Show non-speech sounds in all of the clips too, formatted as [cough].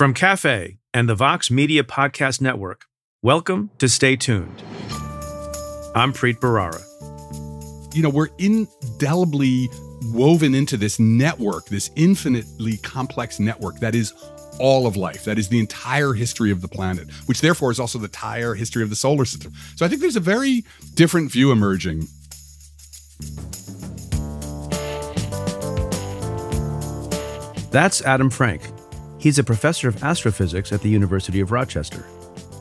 From Cafe and the Vox Media Podcast Network, welcome to Stay Tuned. I'm Preet Bharara. You know, we're indelibly woven into this network, this infinitely complex network that is all of life. That is the entire history of the planet, which therefore is also the entire history of the solar system. So I think there's a very different view emerging. That's Adam Frank. He's a professor of astrophysics at the University of Rochester.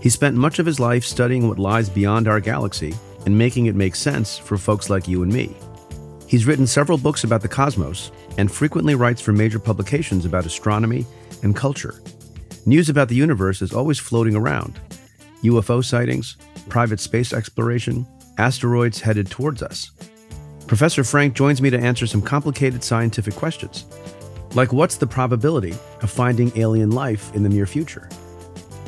He spent much of his life studying what lies beyond our galaxy and making it make sense for folks like you and me. He's written several books about the cosmos and frequently writes for major publications about astronomy and culture. News about the universe is always floating around UFO sightings, private space exploration, asteroids headed towards us. Professor Frank joins me to answer some complicated scientific questions, like what's the probability of finding alien life in the near future?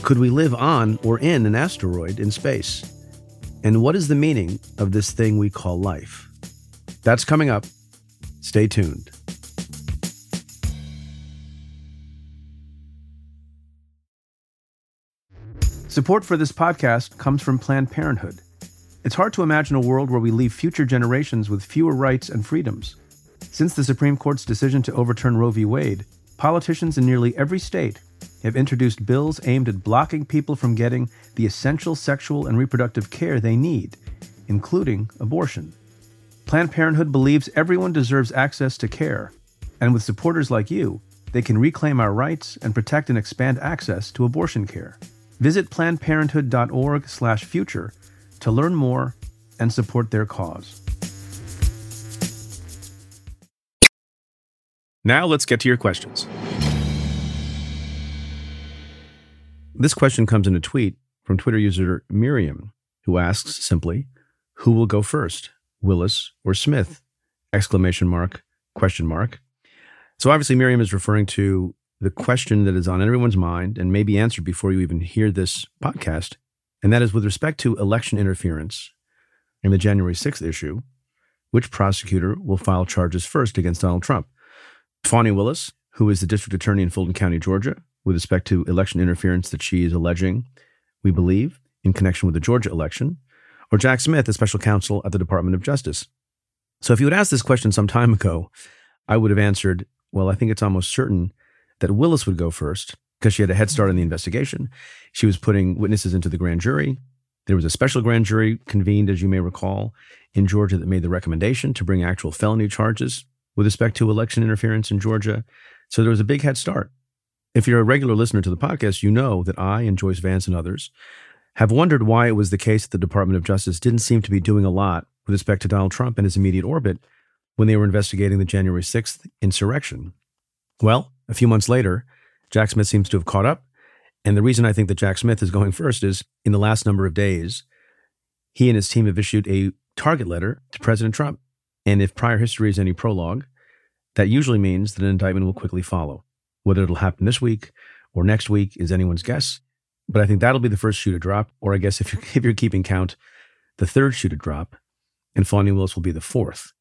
Could we live on or in an asteroid in space? And what is the meaning of this thing we call life? That's coming up. Stay tuned. Support for this podcast comes from Planned Parenthood. It's hard to imagine a world where we leave future generations with fewer rights and freedoms. Since the Supreme Court's decision to overturn Roe v. Wade, politicians in nearly every state have introduced bills aimed at blocking people from getting the essential sexual and reproductive care they need, including abortion. Planned Parenthood believes everyone deserves access to care, and with supporters like you, they can reclaim our rights and protect and expand access to abortion care. Visit plannedparenthood.org/future to learn more and support their cause. Now let's get to your questions. This question comes in a tweet from Twitter user Miriam, who asks simply, "Who will go first, Willis or Smith?" Exclamation mark, question mark. So obviously Miriam is referring to the question that is on everyone's mind and may be answered before you even hear this podcast, and that is with respect to election interference in the January 6th issue, which prosecutor will file charges first against Donald Trump? Fani Willis, who is the district attorney in Fulton County, Georgia, with respect to election interference that she is alleging, we believe, in connection with the Georgia election, or Jack Smith, the special counsel at the Department of Justice. So if you had asked this question some time ago, I would have answered, well, I think it's almost certain that Willis would go first because she had a head start in the investigation. She was putting witnesses into the grand jury. There was a special grand jury convened, as you may recall, in Georgia that made the recommendation to bring actual felony charges with respect to election interference in Georgia. So there was a big head start. If you're a regular listener to the podcast, you know that I and Joyce Vance and others have wondered why it was the case that the Department of Justice didn't seem to be doing a lot with respect to Donald Trump and his immediate orbit when they were investigating the January 6th insurrection. Well, a few months later, Jack Smith seems to have caught up. And the reason I think that Jack Smith is going first is in the last number of days, he and his team have issued a target letter to President Trump. And if prior history is any prologue, that usually means that an indictment will quickly follow. Whether it'll happen this week or next week is anyone's guess. But I think that'll be the first shoe to drop, or I guess if you're, [laughs] if you're keeping count, the third shoe to drop, and Fani Willis will be the fourth.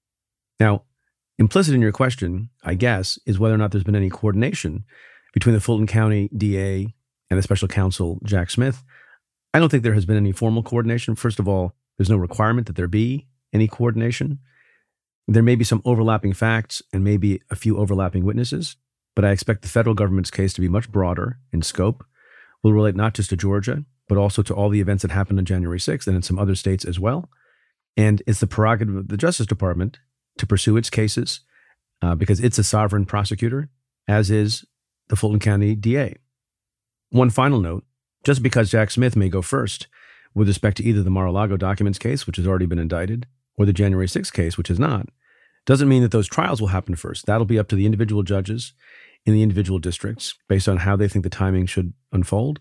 Now, Implicit in your question, I guess, is whether or not there's been any coordination between the Fulton County DA and the special counsel, Jack Smith. I don't think there has been any formal coordination. First of all, there's no requirement that there be any coordination. There may be some overlapping facts and maybe a few overlapping witnesses, but I expect the federal government's case to be much broader in scope, will relate not just to Georgia, but also to all the events that happened on January 6th and in some other states as well. And it's the prerogative of the Justice Department to pursue its cases uh, because it's a sovereign prosecutor, as is the Fulton County DA. One final note just because Jack Smith may go first with respect to either the Mar a Lago documents case, which has already been indicted, or the January 6th case, which has not, doesn't mean that those trials will happen first. That'll be up to the individual judges in the individual districts based on how they think the timing should unfold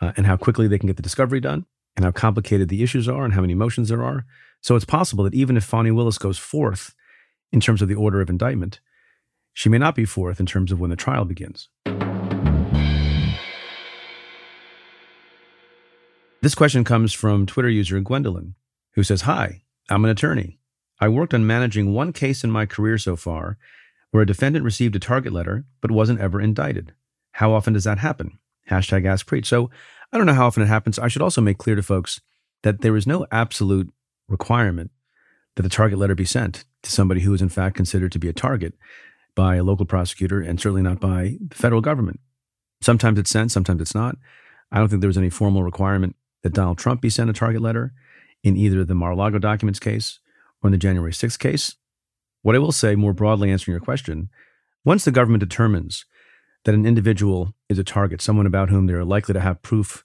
uh, and how quickly they can get the discovery done and how complicated the issues are and how many motions there are. So it's possible that even if Fani Willis goes fourth in terms of the order of indictment, she may not be fourth in terms of when the trial begins. This question comes from Twitter user Gwendolyn, who says, Hi, I'm an attorney. I worked on managing one case in my career so far where a defendant received a target letter but wasn't ever indicted. How often does that happen? Hashtag Ask Preet. So I don't know how often it happens. I should also make clear to folks that there is no absolute requirement that a target letter be sent to somebody who is in fact considered to be a target by a local prosecutor and certainly not by the federal government. Sometimes it's sent, sometimes it's not. I don't think there was any formal requirement that Donald Trump be sent a target letter in either the Mar-a-Lago documents case or in the January 6th case. What I will say more broadly answering your question, once the government determines that an individual is a target, someone about whom they're likely to have proof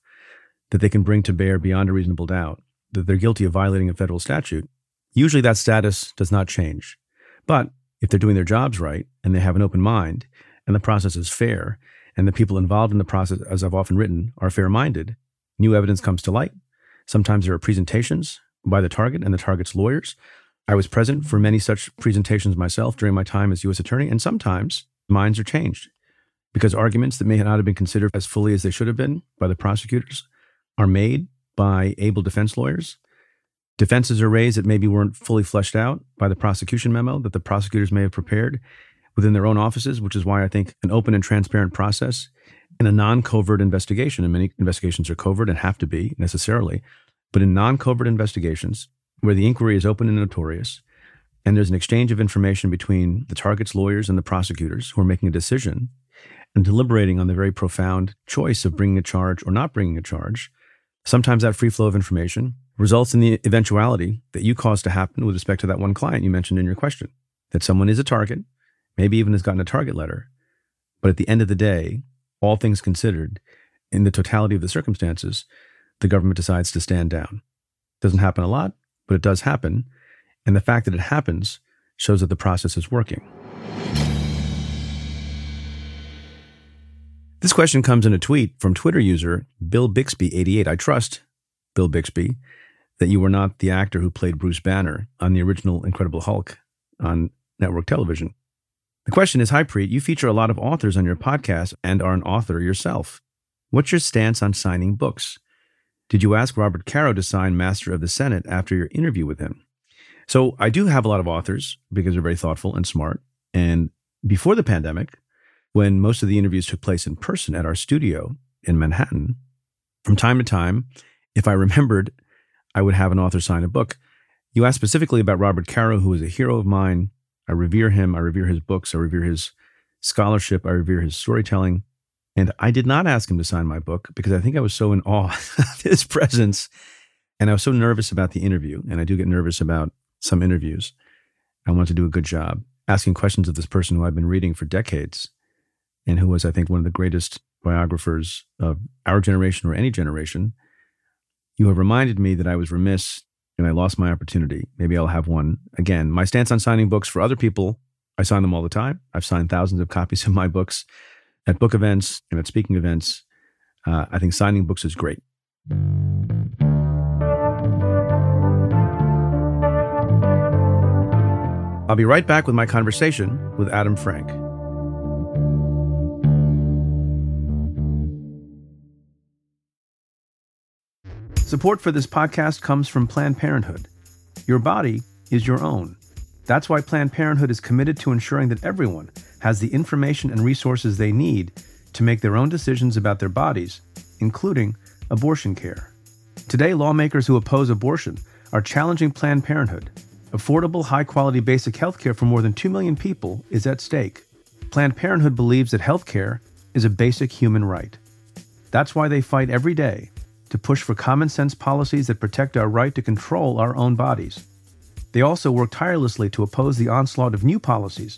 that they can bring to bear beyond a reasonable doubt that they're guilty of violating a federal statute, usually that status does not change. But if they're doing their jobs right and they have an open mind and the process is fair and the people involved in the process, as I've often written, are fair minded, new evidence comes to light. Sometimes there are presentations by the target and the target's lawyers. I was present for many such presentations myself during my time as U.S. Attorney, and sometimes minds are changed because arguments that may not have been considered as fully as they should have been by the prosecutors are made by able defense lawyers. Defenses are raised that maybe weren't fully fleshed out by the prosecution memo that the prosecutors may have prepared within their own offices, which is why I think an open and transparent process in a non covert investigation, and many investigations are covert and have to be necessarily, but in non covert investigations where the inquiry is open and notorious, and there's an exchange of information between the target's lawyers and the prosecutors who are making a decision and deliberating on the very profound choice of bringing a charge or not bringing a charge, sometimes that free flow of information results in the eventuality that you caused to happen with respect to that one client you mentioned in your question that someone is a target, maybe even has gotten a target letter. But at the end of the day, all things considered, in the totality of the circumstances, the government decides to stand down. Doesn't happen a lot, but it does happen. And the fact that it happens shows that the process is working. This question comes in a tweet from Twitter user Bill Bixby88. I trust, Bill Bixby, that you were not the actor who played Bruce Banner on the original Incredible Hulk on network television. The question is Hi, Preet, you feature a lot of authors on your podcast and are an author yourself. What's your stance on signing books? Did you ask Robert Caro to sign Master of the Senate after your interview with him? So I do have a lot of authors because they're very thoughtful and smart. And before the pandemic, when most of the interviews took place in person at our studio in Manhattan, from time to time, if I [laughs] remembered I would have an author sign a book. You asked specifically about Robert Caro, who is a hero of mine. I revere him. I revere his books. I revere his scholarship. I revere his storytelling. And I did not ask him to sign my book because I think I was so in awe [laughs] of his presence. And I was so nervous about the interview. And I do get nervous about some interviews. I want to do a good job asking questions of this person who I've been reading for decades and who was, I think, one of the greatest biographers of our generation or any generation. You have reminded me that I was remiss and I lost my opportunity. Maybe I'll have one again. My stance on signing books for other people, I sign them all the time. I've signed thousands of copies of my books at book events and at speaking events. Uh, I think signing books is great. I'll be right back with my conversation with Adam Frank. Support for this podcast comes from Planned Parenthood. Your body is your own. That's why Planned Parenthood is committed to ensuring that everyone has the information and resources they need to make their own decisions about their bodies, including abortion care. Today, lawmakers who oppose abortion are challenging Planned Parenthood. Affordable, high quality basic health care for more than 2 million people is at stake. Planned Parenthood believes that health care is a basic human right. That's why they fight every day to push for common sense policies that protect our right to control our own bodies. They also work tirelessly to oppose the onslaught of new policies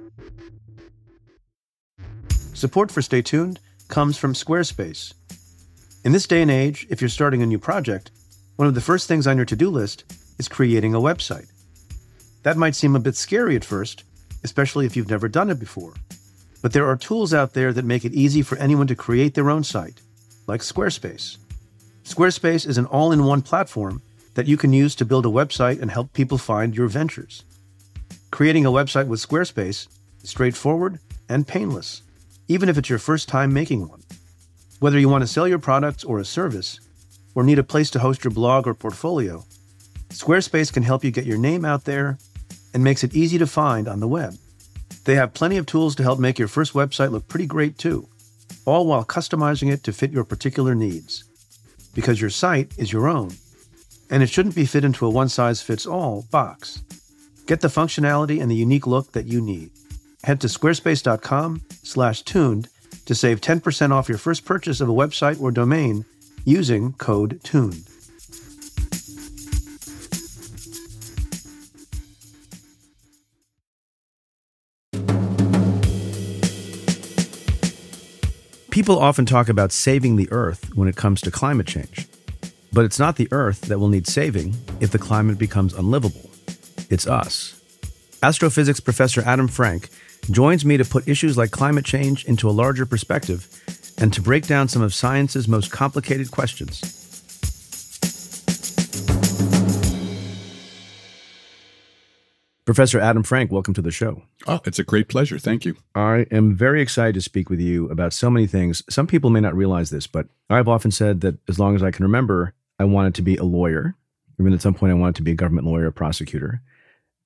Support for Stay Tuned comes from Squarespace. In this day and age, if you're starting a new project, one of the first things on your to-do list is creating a website. That might seem a bit scary at first, especially if you've never done it before. But there are tools out there that make it easy for anyone to create their own site, like Squarespace. Squarespace is an all in one platform that you can use to build a website and help people find your ventures. Creating a website with Squarespace is straightforward and painless, even if it's your first time making one. Whether you want to sell your products or a service, or need a place to host your blog or portfolio, Squarespace can help you get your name out there and makes it easy to find on the web. They have plenty of tools to help make your first website look pretty great too, all while customizing it to fit your particular needs. Because your site is your own, and it shouldn't be fit into a one size fits all box. Get the functionality and the unique look that you need. Head to squarespace.com/tuned to save 10% off your first purchase of a website or domain using code TUNED. People often talk about saving the Earth when it comes to climate change. But it's not the Earth that will need saving if the climate becomes unlivable. It's us. Astrophysics professor Adam Frank joins me to put issues like climate change into a larger perspective and to break down some of science's most complicated questions. Professor Adam Frank, welcome to the show. Oh, it's a great pleasure. Thank you. I am very excited to speak with you about so many things. Some people may not realize this, but I've often said that as long as I can remember, I wanted to be a lawyer. Even at some point, I wanted to be a government lawyer, a prosecutor.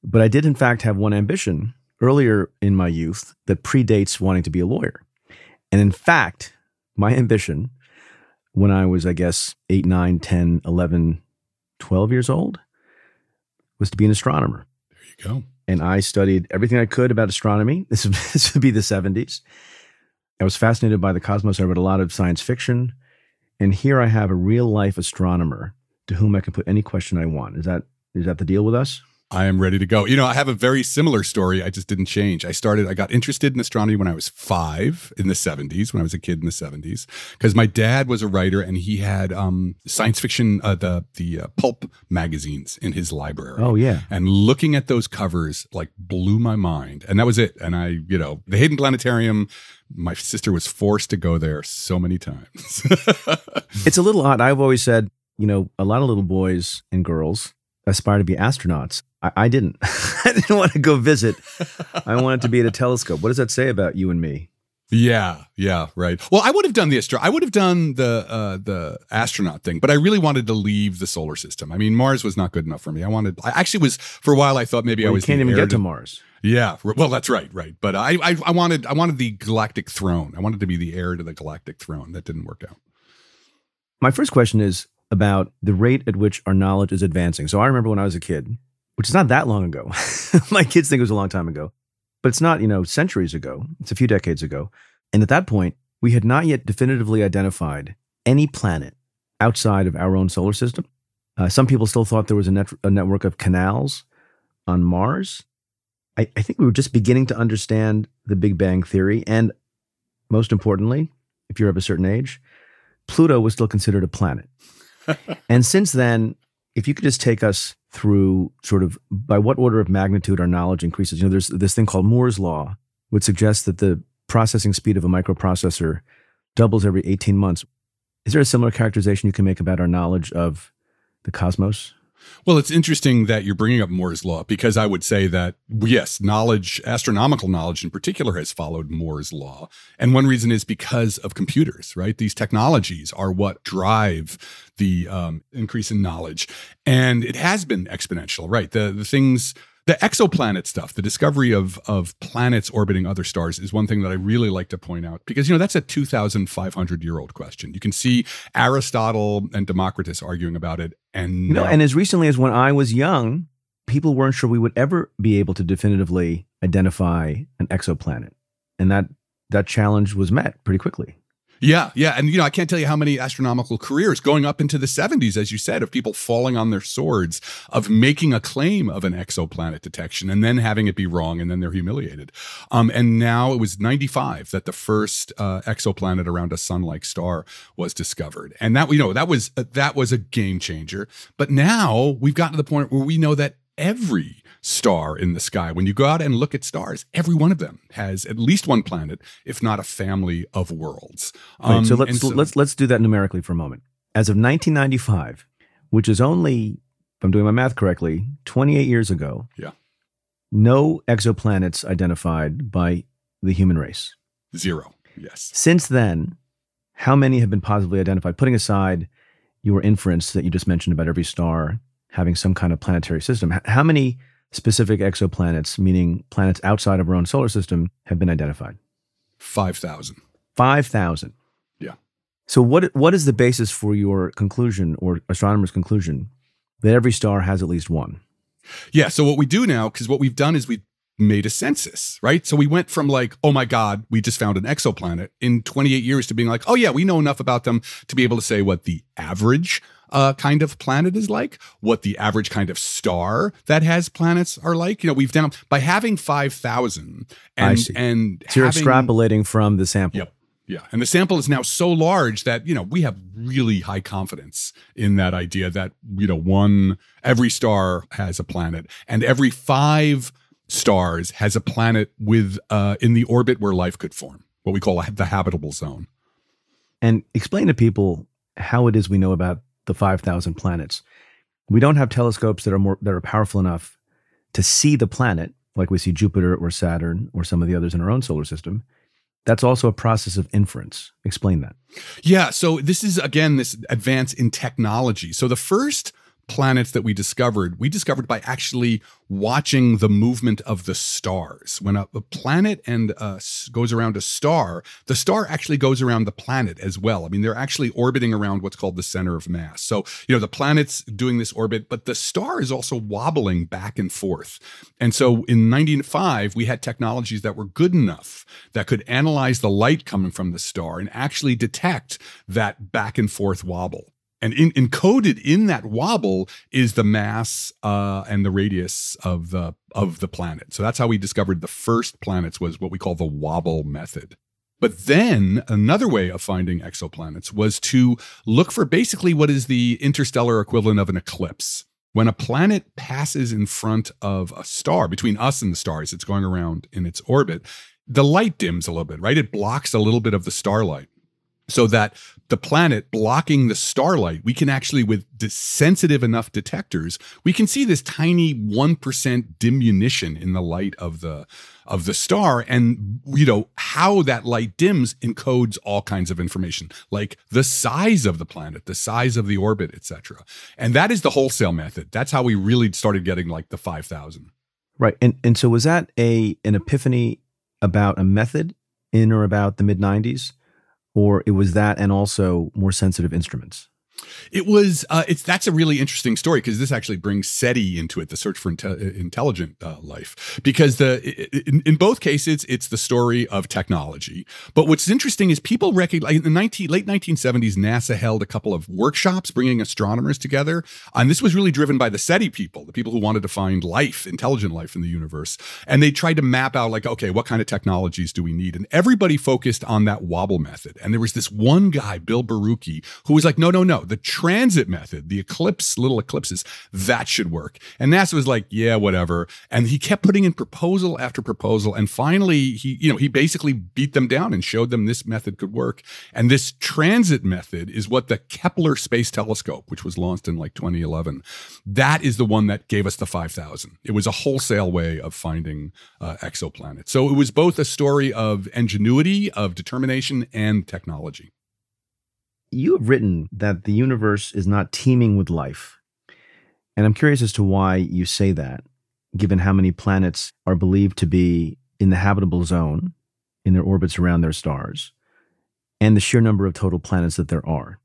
But I did, in fact, have one ambition earlier in my youth that predates wanting to be a lawyer. And in fact, my ambition when I was, I guess, 8, 9, 10, 11, 12 years old was to be an astronomer. There you go. And I studied everything I could about astronomy. [laughs] This would, this would be the 70s. I was fascinated by the cosmos. I read a lot of science fiction. And here I have a real life astronomer to whom I can put any question I want. Is that is that the deal with us? I am ready to go. You know, I have a very similar story. I just didn't change. I started, I got interested in astronomy when I was five in the 70s, when I was a kid in the 70s, because my dad was a writer and he had um, science fiction, uh, the, the uh, pulp magazines in his library. Oh, yeah. And looking at those covers like blew my mind. And that was it. And I, you know, the Hayden Planetarium, my sister was forced to go there so many times. [laughs] it's a little odd. I've always said, you know, a lot of little boys and girls aspire to be astronauts. I, I didn't. [laughs] I didn't want to go visit. I wanted to be at a telescope. What does that say about you and me? Yeah, yeah, right. Well, I would have done the astro. I would have done the uh, the astronaut thing, but I really wanted to leave the solar system. I mean, Mars was not good enough for me. I wanted. I actually was for a while. I thought maybe well, I was. can't even get to, to Mars. Yeah, well, that's right, right. But I, I, I wanted, I wanted the galactic throne. I wanted to be the heir to the galactic throne. That didn't work out. My first question is about the rate at which our knowledge is advancing. So I remember when I was a kid, which is not that long ago. [laughs] My kids think it was a long time ago, but it's not, you know, centuries ago. It's a few decades ago. And at that point, we had not yet definitively identified any planet outside of our own solar system. Uh, some people still thought there was a, net, a network of canals on Mars. I, I think we were just beginning to understand the Big Bang Theory. And most importantly, if you're of a certain age, Pluto was still considered a planet. [laughs] and since then, if you could just take us through sort of by what order of magnitude our knowledge increases. You know, there's this thing called Moore's law, which suggests that the processing speed of a microprocessor doubles every 18 months. Is there a similar characterization you can make about our knowledge of the cosmos? Well, it's interesting that you're bringing up Moore's law because I would say that yes, knowledge, astronomical knowledge in particular, has followed Moore's law, and one reason is because of computers. Right, these technologies are what drive the um, increase in knowledge, and it has been exponential. Right, the the things the exoplanet stuff, the discovery of of planets orbiting other stars is one thing that I really like to point out because you know that's a 2500 year old question. You can see Aristotle and Democritus arguing about it and you know, and as recently as when I was young, people weren't sure we would ever be able to definitively identify an exoplanet. And that that challenge was met pretty quickly. Yeah, yeah. And, you know, I can't tell you how many astronomical careers going up into the 70s, as you said, of people falling on their swords, of making a claim of an exoplanet detection and then having it be wrong and then they're humiliated. Um, and now it was 95 that the first uh, exoplanet around a sun like star was discovered. And that, you know, that was, that was a game changer. But now we've gotten to the point where we know that every star in the sky. When you go out and look at stars, every one of them has at least one planet, if not a family of worlds. Um, right, so let's so, let's let's do that numerically for a moment. As of 1995, which is only, if I'm doing my math correctly, 28 years ago. Yeah. No exoplanets identified by the human race. Zero. Yes. Since then, how many have been positively identified? Putting aside your inference that you just mentioned about every star having some kind of planetary system, how many specific exoplanets, meaning planets outside of our own solar system, have been identified? 5,000. 5,000. Yeah. So, what, what is the basis for your conclusion or astronomers' conclusion that every star has at least one? Yeah. So, what we do now, because what we've done is we've made a census, right? So we went from like, oh my God, we just found an exoplanet in 28 years to being like, oh yeah, we know enough about them to be able to say what the average uh, kind of planet is like, what the average kind of star that has planets are like. You know, we've down by having 5,000 and, and so you're extrapolating from the sample. Yep. Yeah. And the sample is now so large that, you know, we have really high confidence in that idea that, you know, one, every star has a planet and every five stars has a planet with uh, in the orbit where life could form, what we call the habitable zone. And explain to people how it is we know about the 5,000 planets. We don't have telescopes that are more that are powerful enough to see the planet like we see Jupiter or Saturn or some of the others in our own solar system. That's also a process of inference. Explain that. Yeah, so this is again this advance in technology. So the first planets that we discovered, we discovered by actually watching the movement of the stars. When a, a planet and uh, goes around a star, the star actually goes around the planet as well. I mean, they're actually orbiting around what's called the center of mass. So, you know, the planet's doing this orbit, but the star is also wobbling back and forth. And so in 1905, we had technologies that were good enough that could analyze the light coming from the star and actually detect that back and forth wobble and in, encoded in that wobble is the mass uh, and the radius of the of the planet. So that's how we discovered the first planets was what we call the wobble method. But then another way of finding exoplanets was to look for basically what is the interstellar equivalent of an eclipse. When a planet passes in front of a star, between us and the stars, it's going around in its orbit, the light dims a little bit, right? It blocks a little bit of the starlight so that the planet blocking the starlight, we can actually, with sensitive enough detectors, we can see this tiny 1% diminution in the light of the of the star. And you know, how that light dims encodes all kinds of information, like the size of the planet, the size of the orbit, etc. And that is the wholesale method. That's how we really started getting like the 5000. Right. And and so was that a an epiphany about a method in or about the mid 90s? Or it was that and also more sensitive instruments? It was. Uh, it's that's a really interesting story because this actually brings SETI into it, the search for inte- intelligent uh, life. Because the in, in, both cases, it's the story of technology. But what's interesting is people recognize in the 19, late 1970s, NASA held a couple of workshops bringing astronomers together, and this was really driven by the SETI people, the people who wanted to find life, intelligent life in the universe, and they tried to map out like, okay, what kind of technologies do we need? And everybody focused on that wobble method. And there was this one guy, Bill Borucki, who was like, no, no, no the transit method, the eclipse, little eclipses, that should work. And NASA was like, yeah, whatever. And he kept putting in proposal after proposal. And finally, he, you know, he basically beat them down and showed them this method could work. And this transit method is what the Kepler Space Telescope, which was launched in like 2011, that is the one that gave us the 5000. It was a wholesale way of finding uh, exoplanets. So it was both a story of ingenuity, of determination, and technology you have written that the universe is not teeming with life. And I'm curious as to why you say that, given how many planets are believed to be in the habitable zone in their orbits around their stars, and the sheer number of total planets that there are.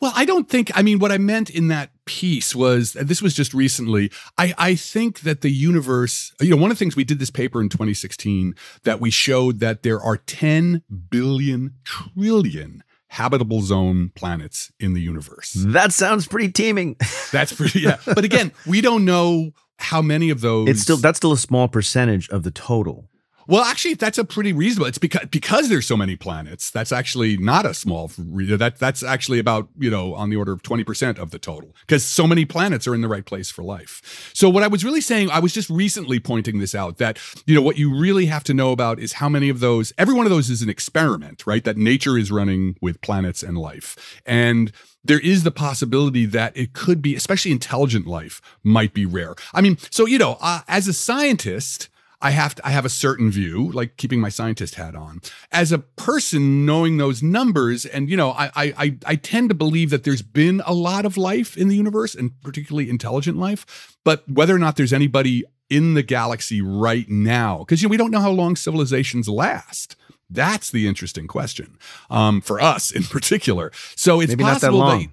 Well, I don't think, I mean, what I meant in that piece was this was just recently. I, I think that the universe, you know, one of the things we did this paper in 2016 that we showed that there are 10 billion trillion habitable zone planets in the universe. That sounds pretty teeming. [laughs] That's pretty yeah. But again, we don't know how many of those It's still that's still a small percentage of the total. Well, actually, that's a pretty reasonable. It's because because there's so many planets. That's actually not a small. That that's actually about you know on the order of twenty percent of the total because so many planets are in the right place for life. So what I was really saying, I was just recently pointing this out that you know what you really have to know about is how many of those. Every one of those is an experiment, right? That nature is running with planets and life, and there is the possibility that it could be, especially intelligent life, might be rare. I mean, so you know, uh, as a scientist I have to, I have a certain view, like keeping my scientist hat on. As a person knowing those numbers, and you know, I I I tend to believe that there's been a lot of life in the universe, and particularly intelligent life. But whether or not there's anybody in the galaxy right now, because you know we don't know how long civilizations last. That's the interesting question um, for us in [laughs] particular. So it's Maybe possible that,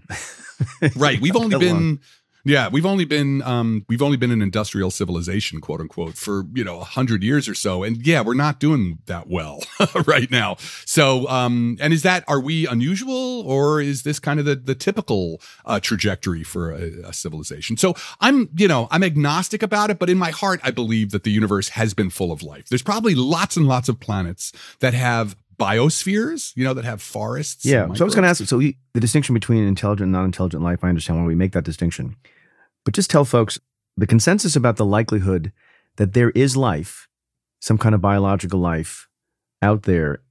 that [laughs] right. We've [laughs] only been. Long yeah, we've only been um, we've only been an industrial civilization, quote unquote, for you know a hundred years or so, and yeah, we're not doing that well [laughs] right now. So, um, and is that are we unusual, or is this kind of the the typical uh, trajectory for a, a civilization? So, I'm you know I'm agnostic about it, but in my heart, I believe that the universe has been full of life. There's probably lots and lots of planets that have biospheres, you know, that have forests. Yeah. So I was going to ask. So we, the distinction between intelligent and non-intelligent life, I understand why we make that distinction, but just tell folks the consensus about the likelihood that there is life, some kind of biological life out there,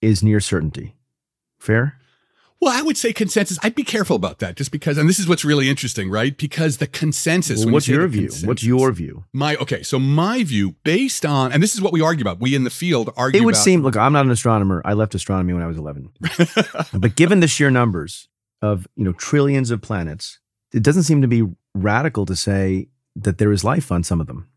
is near certainty. Fair. Well, I would say consensus. I'd be careful about that just because, and this is what's really interesting, right? Because the consensus. Well, what's you your view? What's your view? My, okay. So my view based on, and this is what we argue about. We in the field argue It would about, seem, look, I'm not an astronomer. I left astronomy when I was 11. [laughs] but given the sheer numbers of, you know, trillions of planets, it doesn't seem to be radical to say that there is life on some of them.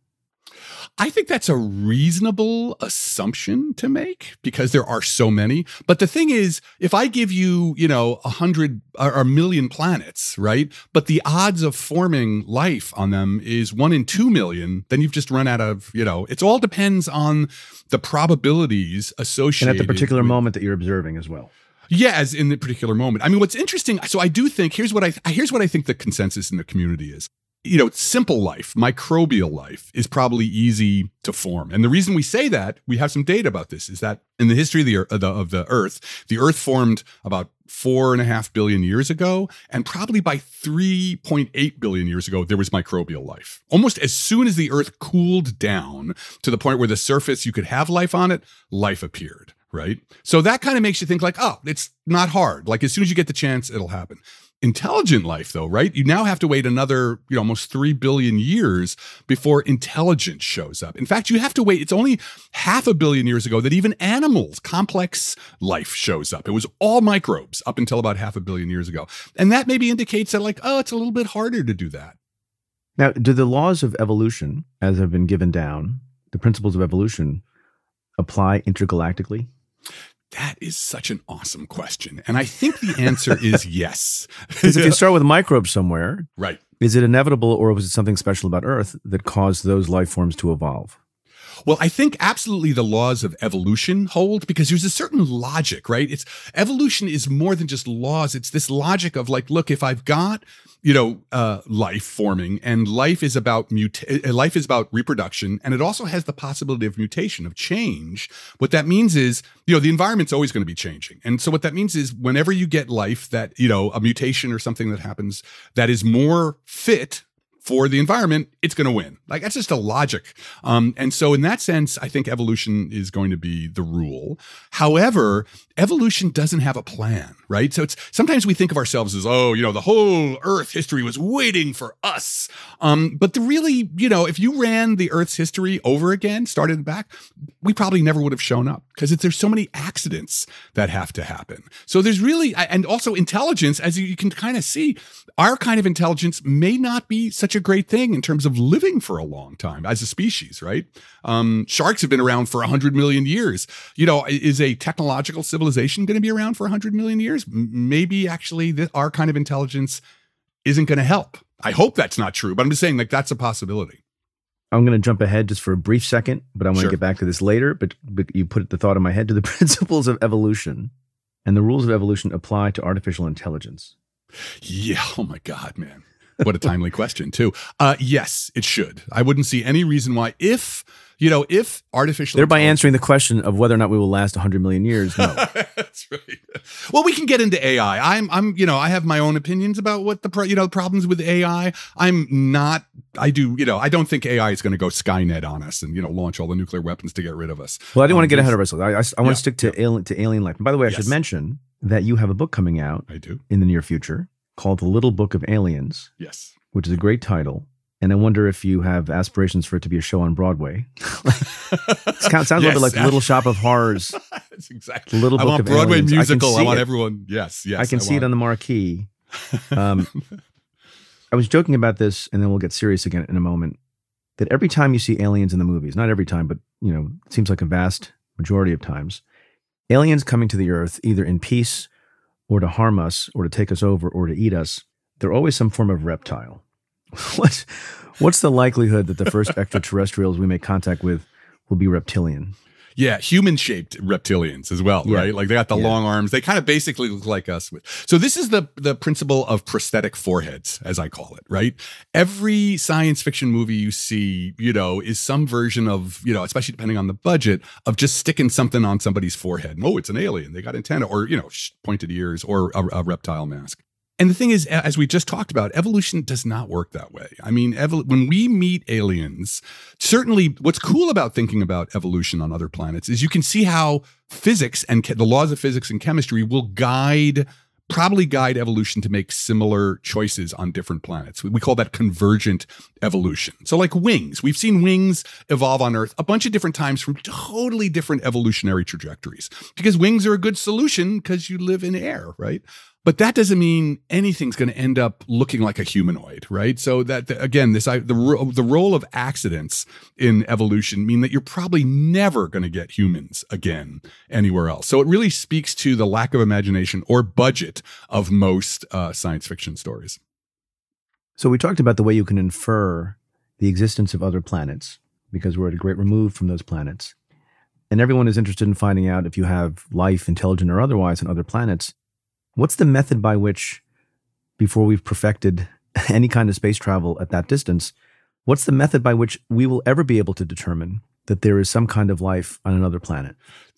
I think that's a reasonable assumption to make because there are so many. But the thing is, if I give you, you know, a hundred or a million planets, right? But the odds of forming life on them is one in two million, then you've just run out of, you know, it all depends on the probabilities associated. And at the particular with, moment that you're observing as well. Yeah, as in the particular moment. I mean, what's interesting, so I do think here's what I here's what I think the consensus in the community is you know, simple life, microbial life is probably easy to form. And the reason we say that, we have some data about this, is that in the history of the, of the, of the Earth, the Earth formed about four and a half billion years ago. And probably by 3.8 billion years ago, there was microbial life. Almost as soon as the Earth cooled down to the point where the surface, you could have life on it, life appeared right? So that kind of makes you think like, oh, it's not hard. Like as soon as you get the chance, it'll happen intelligent life though right? You now have to wait another you know almost 3 billion years before intelligence shows up. In fact you have to wait it's only half a billion years ago that even animals complex life shows up. It was all microbes up until about half a billion years ago. And that maybe indicates that like oh it's a little bit harder to do that. Now do the laws of evolution as have been given down the principles of evolution apply intergalactically that is such an awesome question. And I think the answer is [laughs] yes. Because if you start with microbes somewhere, right. Is it inevitable or was it something special about Earth that caused those life forms to evolve? Well, I think absolutely the laws of evolution hold because there's a certain logic, right? It's evolution is more than just laws. It's this logic of like, look, if I've got you know uh, life forming and life is about muta- uh, life is about reproduction and it also has the possibility of mutation of change what that means is you know the environment's always going to be changing and so what that means is whenever you get life that you know a mutation or something that happens that is more fit for the environment, it's going to win. Like that's just a logic. Um, and so, in that sense, I think evolution is going to be the rule. However, evolution doesn't have a plan, right? So it's sometimes we think of ourselves as, oh, you know, the whole Earth history was waiting for us. Um, but the really, you know, if you ran the Earth's history over again, started back, we probably never would have shown up because there's so many accidents that have to happen. So there's really, and also intelligence, as you can kind of see, our kind of intelligence may not be such a great thing in terms of living for a long time as a species, right? Um, sharks have been around for 100 million years. You know, is a technological civilization going to be around for 100 million years? Maybe actually our kind of intelligence isn't going to help. I hope that's not true, but I'm just saying like that's a possibility. I'm going to jump ahead just for a brief second, but I want sure. to get back to this later. But, but you put the thought in my head to the [laughs] principles of evolution and the rules of evolution apply to artificial intelligence. Yeah. Oh my God, man. what a timely question, too. Uh, yes, it should. I wouldn't see any reason why, if you know, if artificial thereby answering the question of whether or not we will last 100 million years, no. [laughs] That's right. Well, we can get into AI. I'm, I'm, you know, I have my own opinions about what the, pro, you know, problems with AI. I'm not. I do, you know, I don't think AI is going to go Skynet on us and you know launch all the nuclear weapons to get rid of us. Well, I didn't want to Um, get ahead of ourselves. I, I, I want Yeah, to stick to alien to alien life. And by the way, I Yes. should mention that you have a book coming out I do. in the near future called The Little Book of Aliens, Yes. which is a great title. And I wonder if you have aspirations for it to be a show on Broadway. It sounds a little bit [laughs] like. Little Shop of Horrors. That's [laughs] exactly. A little I Book want of Broadway Aliens. Musical. I, see want it. everyone. Yes. Yes. I can see it on the [laughs] marquee. Um, I was joking about this, and then we'll get serious again in a moment. That every time you see aliens in the movies, not every time, but you know, it seems like a vast majority of times, aliens coming to the Earth either in peace or to harm us or to take us over or to eat us, they're always some form of reptile. [laughs] What's what's the likelihood that the first [laughs] extraterrestrials we make contact with will be reptilian? Yeah, human shaped reptilians as well, Yeah. right? Like they got the Yeah. long arms. They kind of basically look like us. So this is the the principle of prosthetic foreheads, as I call it, right? Every science fiction movie you see, you know, is some version of, you know, especially depending on the budget, of just sticking something on somebody's forehead. Oh, it's an alien. They got antenna, or you know, pointed ears, or a, a reptile mask. And the thing is, as we just talked about, evolution does not work that way. I mean, when we meet aliens, certainly what's cool about thinking about evolution on other planets is you can see how physics and che- the laws of physics and chemistry will guide probably guide evolution to make similar choices on different planets. We call that convergent evolution. So like wings, we've seen wings evolve on Earth a bunch of different times from totally different evolutionary trajectories because wings are a good solution because you live in air, right? But that doesn't mean anything's going to end up looking like a humanoid, right? So that again, this I, the the role of accidents in evolution mean that you're probably never going to get humans again anywhere else. So it really speaks to the lack of imagination or budget of most uh, science fiction stories. So we talked about the way you can infer the existence of other planets because we're at a great remove from those planets. And everyone is interested in finding out if you have life, intelligent or otherwise, on other planets. What's the method by which, before we've perfected [laughs] any kind of space travel at that distance, what's the method by which we will ever be able to determine that there is some kind of life on another planet?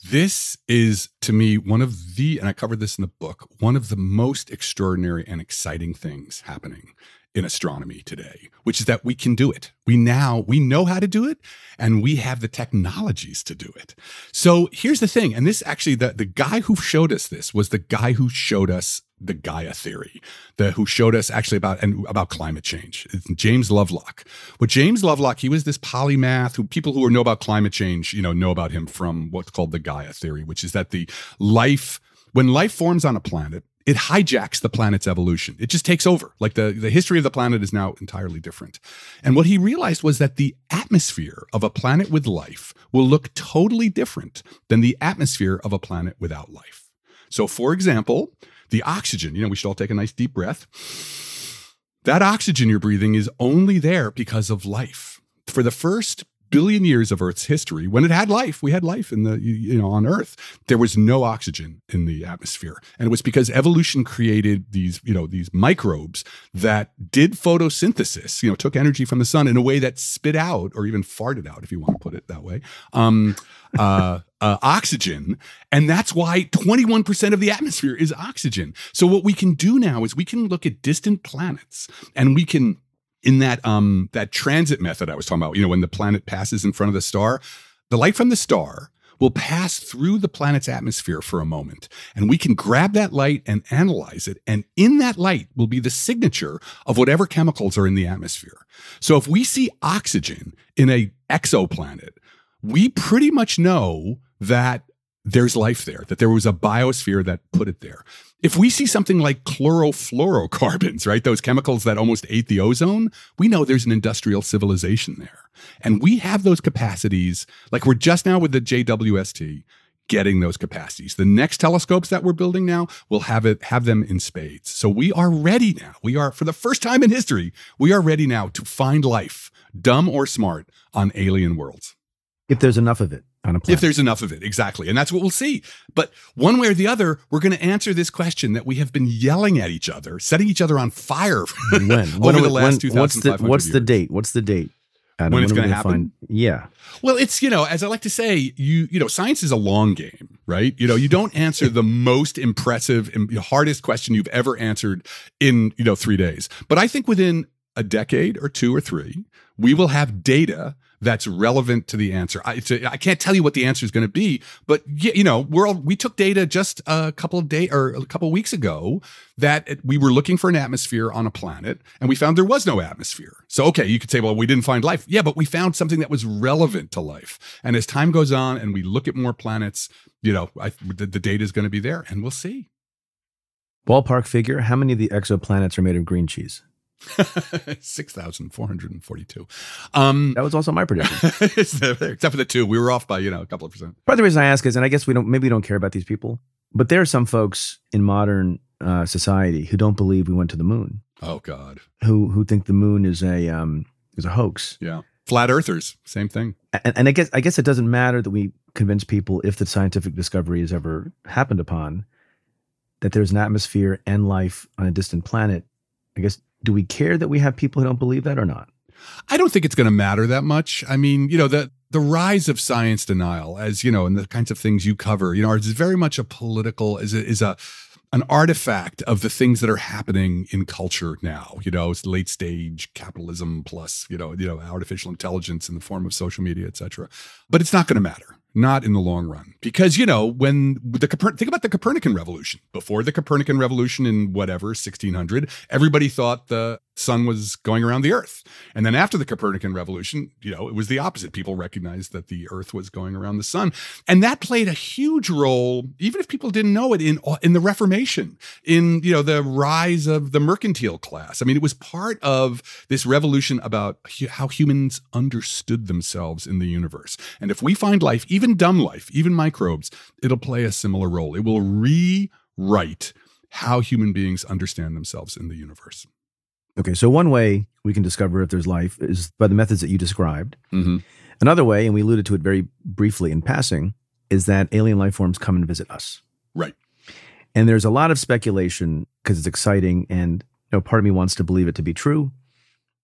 This is to me one of the, and I covered this in the book, one of the most extraordinary and exciting things happening in astronomy today, which is that we can do it. We now, we know how to do it and we have the technologies to do it. So here's the thing. And this actually, the, the guy who showed us this was the guy who showed us the Gaia theory, the who showed us actually about and about climate change. It's James Lovelock. What James Lovelock, he was this polymath who people who know about climate change, you know, know about him from what's called the Gaia theory, which is that the life when life forms on a planet, it hijacks the planet's evolution. It just takes over. Like the, the history of the planet is now entirely different. And what he realized was that the atmosphere of a planet with life will look totally different than the atmosphere of a planet without life. So, for example, the oxygen, you know, we should all take a nice deep breath. That oxygen you're breathing is only there because of life. For the first billion years of Earth's history, when it had life, we had life in the, you, know, on Earth, there was no oxygen in the atmosphere. And it was because evolution created these, you know, these microbes that did photosynthesis, you know, took energy from the sun in a way that spit out or even farted out, if you want to put it that way, um, [laughs] uh, uh, oxygen. And that's why 21% of the atmosphere is oxygen. So what we can do now is we can look at distant planets and we can in that um that transit method I was talking about, you know, when the planet passes in front of the star, the light from the star will pass through the planet's atmosphere for a moment. And we can grab that light and analyze it. And in that light will be the signature of whatever chemicals are in the atmosphere. So if we see oxygen in a exoplanet, we pretty much know that there's life there, that there was a biosphere that put it there. If we see something like chlorofluorocarbons, right, those chemicals that almost ate the ozone, we know there's an industrial civilization there. And we have those capacities, like we're just now with the JWST getting those capacities. The next telescopes that we're building now will have it have them in spades. So we are ready now. We are for the first time in history, we are ready now to find life, dumb or smart, on alien worlds. If there's enough of it. On a planet. If there's enough of it, exactly. And that's what we'll see. But one way or the other, we're going to answer this question that we have been yelling at each other, setting each other on fire [laughs] when? over when, the last when, What's the, 2,500 what's the date? What's the date? Adam, When it's gonna gonna happen? Find, yeah. Well, it's, you know, as I like to say, you, you know, science is a long game, right? You know, you don't answer the most impressive and hardest question you've ever answered in, you know, three days. But I think within a decade or two or three, we will have data that's relevant to the answer. I, can't tell you what the answer is going to be, but you know, we're all, we took data just a couple of day or a couple of weeks ago that it- we were looking for an atmosphere on a planet and we found there was no atmosphere. So okay, you could say, well, we didn't find life. Yeah, but we found something that was relevant to life. And as time goes on and we look at more planets, you know, I, the, the data is going to be there, and we'll see. Ballpark figure: How many of the exoplanets are made of green cheese? [laughs] Six thousand four hundred and forty-two. Um, That was also my prediction. [laughs] except for the two, we were off by you know a couple of percent. Part of the reason I ask is, and I guess we don't, maybe we don't care about these people, but there are some folks in modern uh, society who don't believe we went to the moon, Oh God, who who think the moon is a um, is a hoax. yeah. Flat Earthers, same thing. And, and I guess I guess it doesn't matter that we convince people if the scientific discovery has ever happened upon that there's an atmosphere and life on a distant planet. I guess do we care that we have people who don't believe that or not? I don't think it's going to matter that much. I mean, you know, the the rise of science denial, as you know, and the kinds of things you cover, you know, is very much a political is a, is a an artifact of the things that are happening in culture now. You know, it's late stage capitalism plus you know you know artificial intelligence in the form of social media, et cetera. But it's not going to matter. Not in the long run, because you know when the Coper- think about the Copernican revolution. Before the Copernican revolution in whatever 1600, everybody thought the sun was going around the Earth, and then after the Copernican revolution, you know, it was the opposite. People recognized that the Earth was going around the sun, and that played a huge role, even if people didn't know it, in in the Reformation, in you know the rise of the mercantile class. I mean, it was part of this revolution about how humans understood themselves in the universe. And if we find life, even dumb life, even microbes, it'll play a similar role. It will rewrite how human beings understand themselves in the universe. Okay, so one way we can discover if there's life is by the methods that you described. Mm-hmm. Another way, and we alluded to it very briefly in passing, is that alien life forms come and visit us. Right. And there's a lot of speculation because it's exciting, and you know, part of me wants to believe it to be true.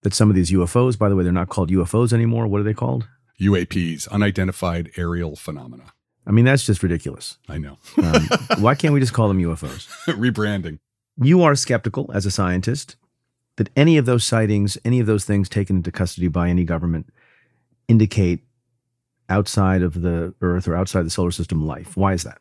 That some of these UFOs, by the way, they're not called UFOs anymore. What are they called? UAPs, unidentified aerial phenomena. I mean, that's just ridiculous. I know. Um, why [laughs] can't we just call them UFOs? Rebranding. You are skeptical as a scientist that any of those sightings, any of those things taken into custody by any government indicate outside of the Earth or outside the solar system life. Why is that?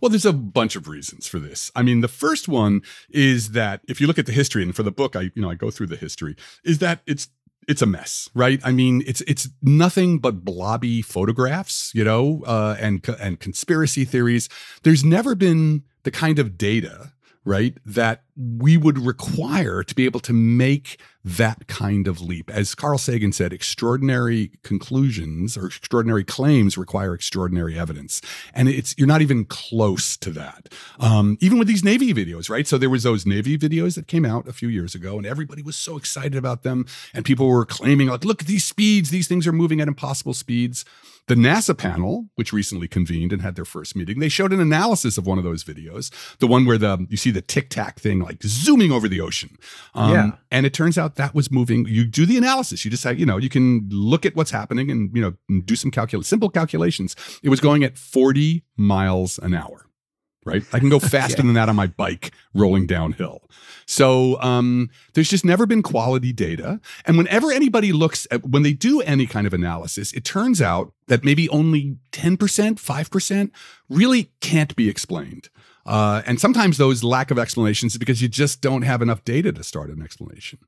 Well, there's a bunch of reasons for this. I mean, the first one is that if you look at the history, and for the book, I you know I go through the history, is that it's it's a mess, right? I mean, it's it's nothing but blobby photographs, you know, uh, and and conspiracy theories. There's never been the kind of data, right, that we would require to be able to make that kind of leap. As Carl Sagan said, extraordinary conclusions or extraordinary claims require extraordinary evidence, and it's you're not even close to that. Um, even with these Navy videos, right? So there was those Navy videos that came out a few years ago, and everybody was so excited about them, and people were claiming like, "Look at these speeds; these things are moving at impossible speeds." The NASA panel, which recently convened and had their first meeting, they showed an analysis of one of those videos, the one where the you see the tic tac thing like zooming over the ocean. Um, Yeah. And it turns out that was moving. You do the analysis. You decide, you know, you can look at what's happening and you know do some calcul simple calculations. It was going at 40 miles an hour. Right, I can go [laughs] faster Okay. than that on my bike rolling downhill. So um, there's just never been quality data. And whenever anybody looks at when they do any kind of analysis, it turns out that maybe only 10%, 5% really can't be explained. Uh, and sometimes those lack of explanations is because you just don't have enough data to start an explanation.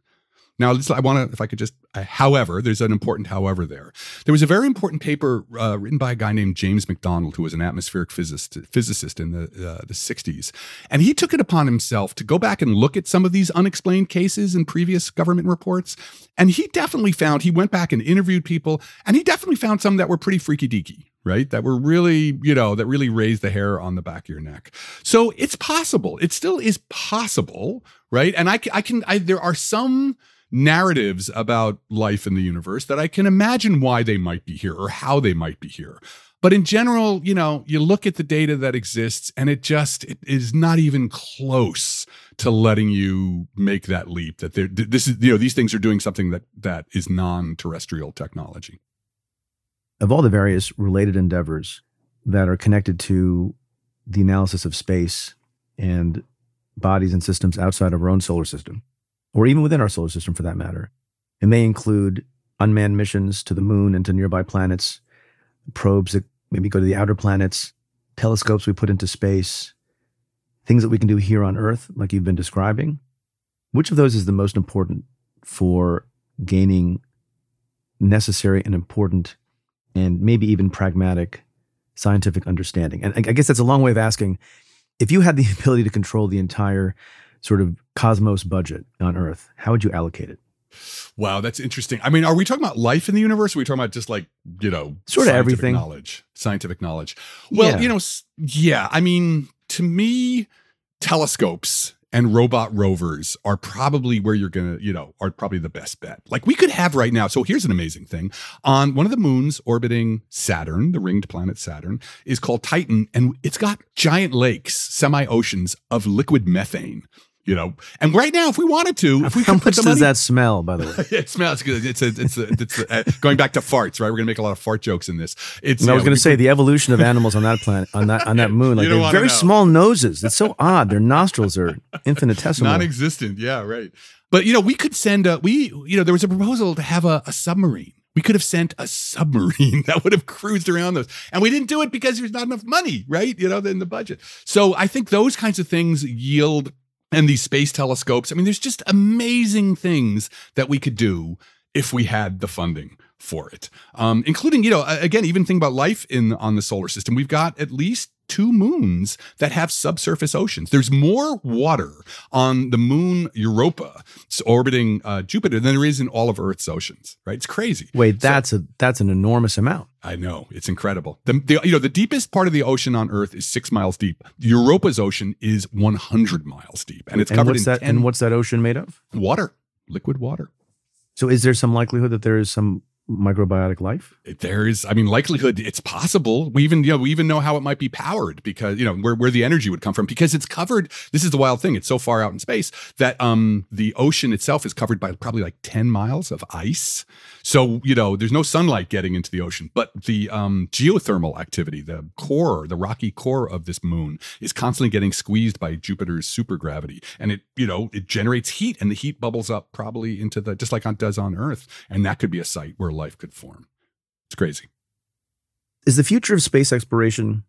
Now, I want to, if I could just, uh, however, there's an important however there. There was a very important paper uh, written by a guy named James McDonald, who was an atmospheric physicist, physicist in the, uh, the 60s. And he took it upon himself to go back and look at some of these unexplained cases in previous government reports. And he definitely found, he went back and interviewed people, and he definitely found some that were pretty freaky deaky right? That were really, you know, that really raised the hair on the back of your neck. So it's possible. It still is possible, right? And I, I can, I, there are some narratives about life in the universe that I can imagine why they might be here or how they might be here. But in general, you know, you look at the data that exists and it just it is not even close to letting you make that leap that there this is you know these things are doing something that that is non-terrestrial technology. Of all the various related endeavors that are connected to the analysis of space and bodies and systems outside of our own solar system, or even within our solar system for that matter, it may include unmanned missions to the moon and to nearby planets, probes that maybe go to the outer planets, telescopes we put into space, things that we can do here on Earth, like you've been describing. Which of those is the most important for gaining necessary and important and maybe even pragmatic scientific understanding? And I guess that's a long way of asking if you had the [laughs] ability to control the entire sort of cosmos budget on Earth, how would you allocate it? Wow, that's interesting. I mean, are we talking about life in the universe? Or are we talking about just like, you know, sort of everything knowledge, scientific knowledge? Well, yeah. you know, yeah. I mean, to me, telescopes and robot rovers are probably where you're to, you know, are probably the best bet. Like we could have right now. So here's an amazing thing. On one of the moons orbiting Saturn, the ringed planet Saturn, is called Titan, and it's got giant lakes, semi oceans of liquid methane you know. And right now, if we wanted to, if we how much does money, that smell? By the way, [laughs] it smells good. It's a, it's a, it's a, uh, going back to farts, right? We're gonna make a lot of fart jokes in this. It's. I was gonna say the evolution of animals on that planet, on that on that [laughs] moon, like they're very know. small noses. It's so odd. Their nostrils are infinitesimal, non-existent. Yeah, right. But you know, we could send a we. You know, there was a proposal to have a, a submarine. We could have sent a submarine [laughs] that would have cruised around those. And we didn't do it because there's not enough money, right? You know, in the budget. So I think those kinds of things yield and these space telescopes. I mean, there's just amazing things that we could do if we had the funding for it, um, including, you know, again, even think about life in on the solar system. We've got at least two moons that have subsurface oceans. There's more water on the moon Europa orbiting uh, Jupiter than there is in all of Earth's oceans. Right? It's crazy. Wait, that's so, a that's an enormous amount. I know it's incredible. The, the, you know the deepest part of the ocean on Earth is six miles deep. Europa's ocean is 100 miles deep, and it's and covered what's in that, 10, and what's that ocean made of? Water, liquid water. So, is there some likelihood that there is some microbiotic life? There is, I mean, likelihood it's possible. We even, you know, we even know how it might be powered because, you know, where, where the energy would come from because it's covered. This is the wild thing. It's so far out in space that um the ocean itself is covered by probably like 10 miles of ice. So, you know, there's no sunlight getting into the ocean, but the um geothermal activity, the core, the rocky core of this moon is constantly getting squeezed by Jupiter's supergravity. And it, you know, it generates heat and the heat bubbles up probably into the just like it does on Earth. And that could be a site where life could form. It's crazy. Is the future of space exploration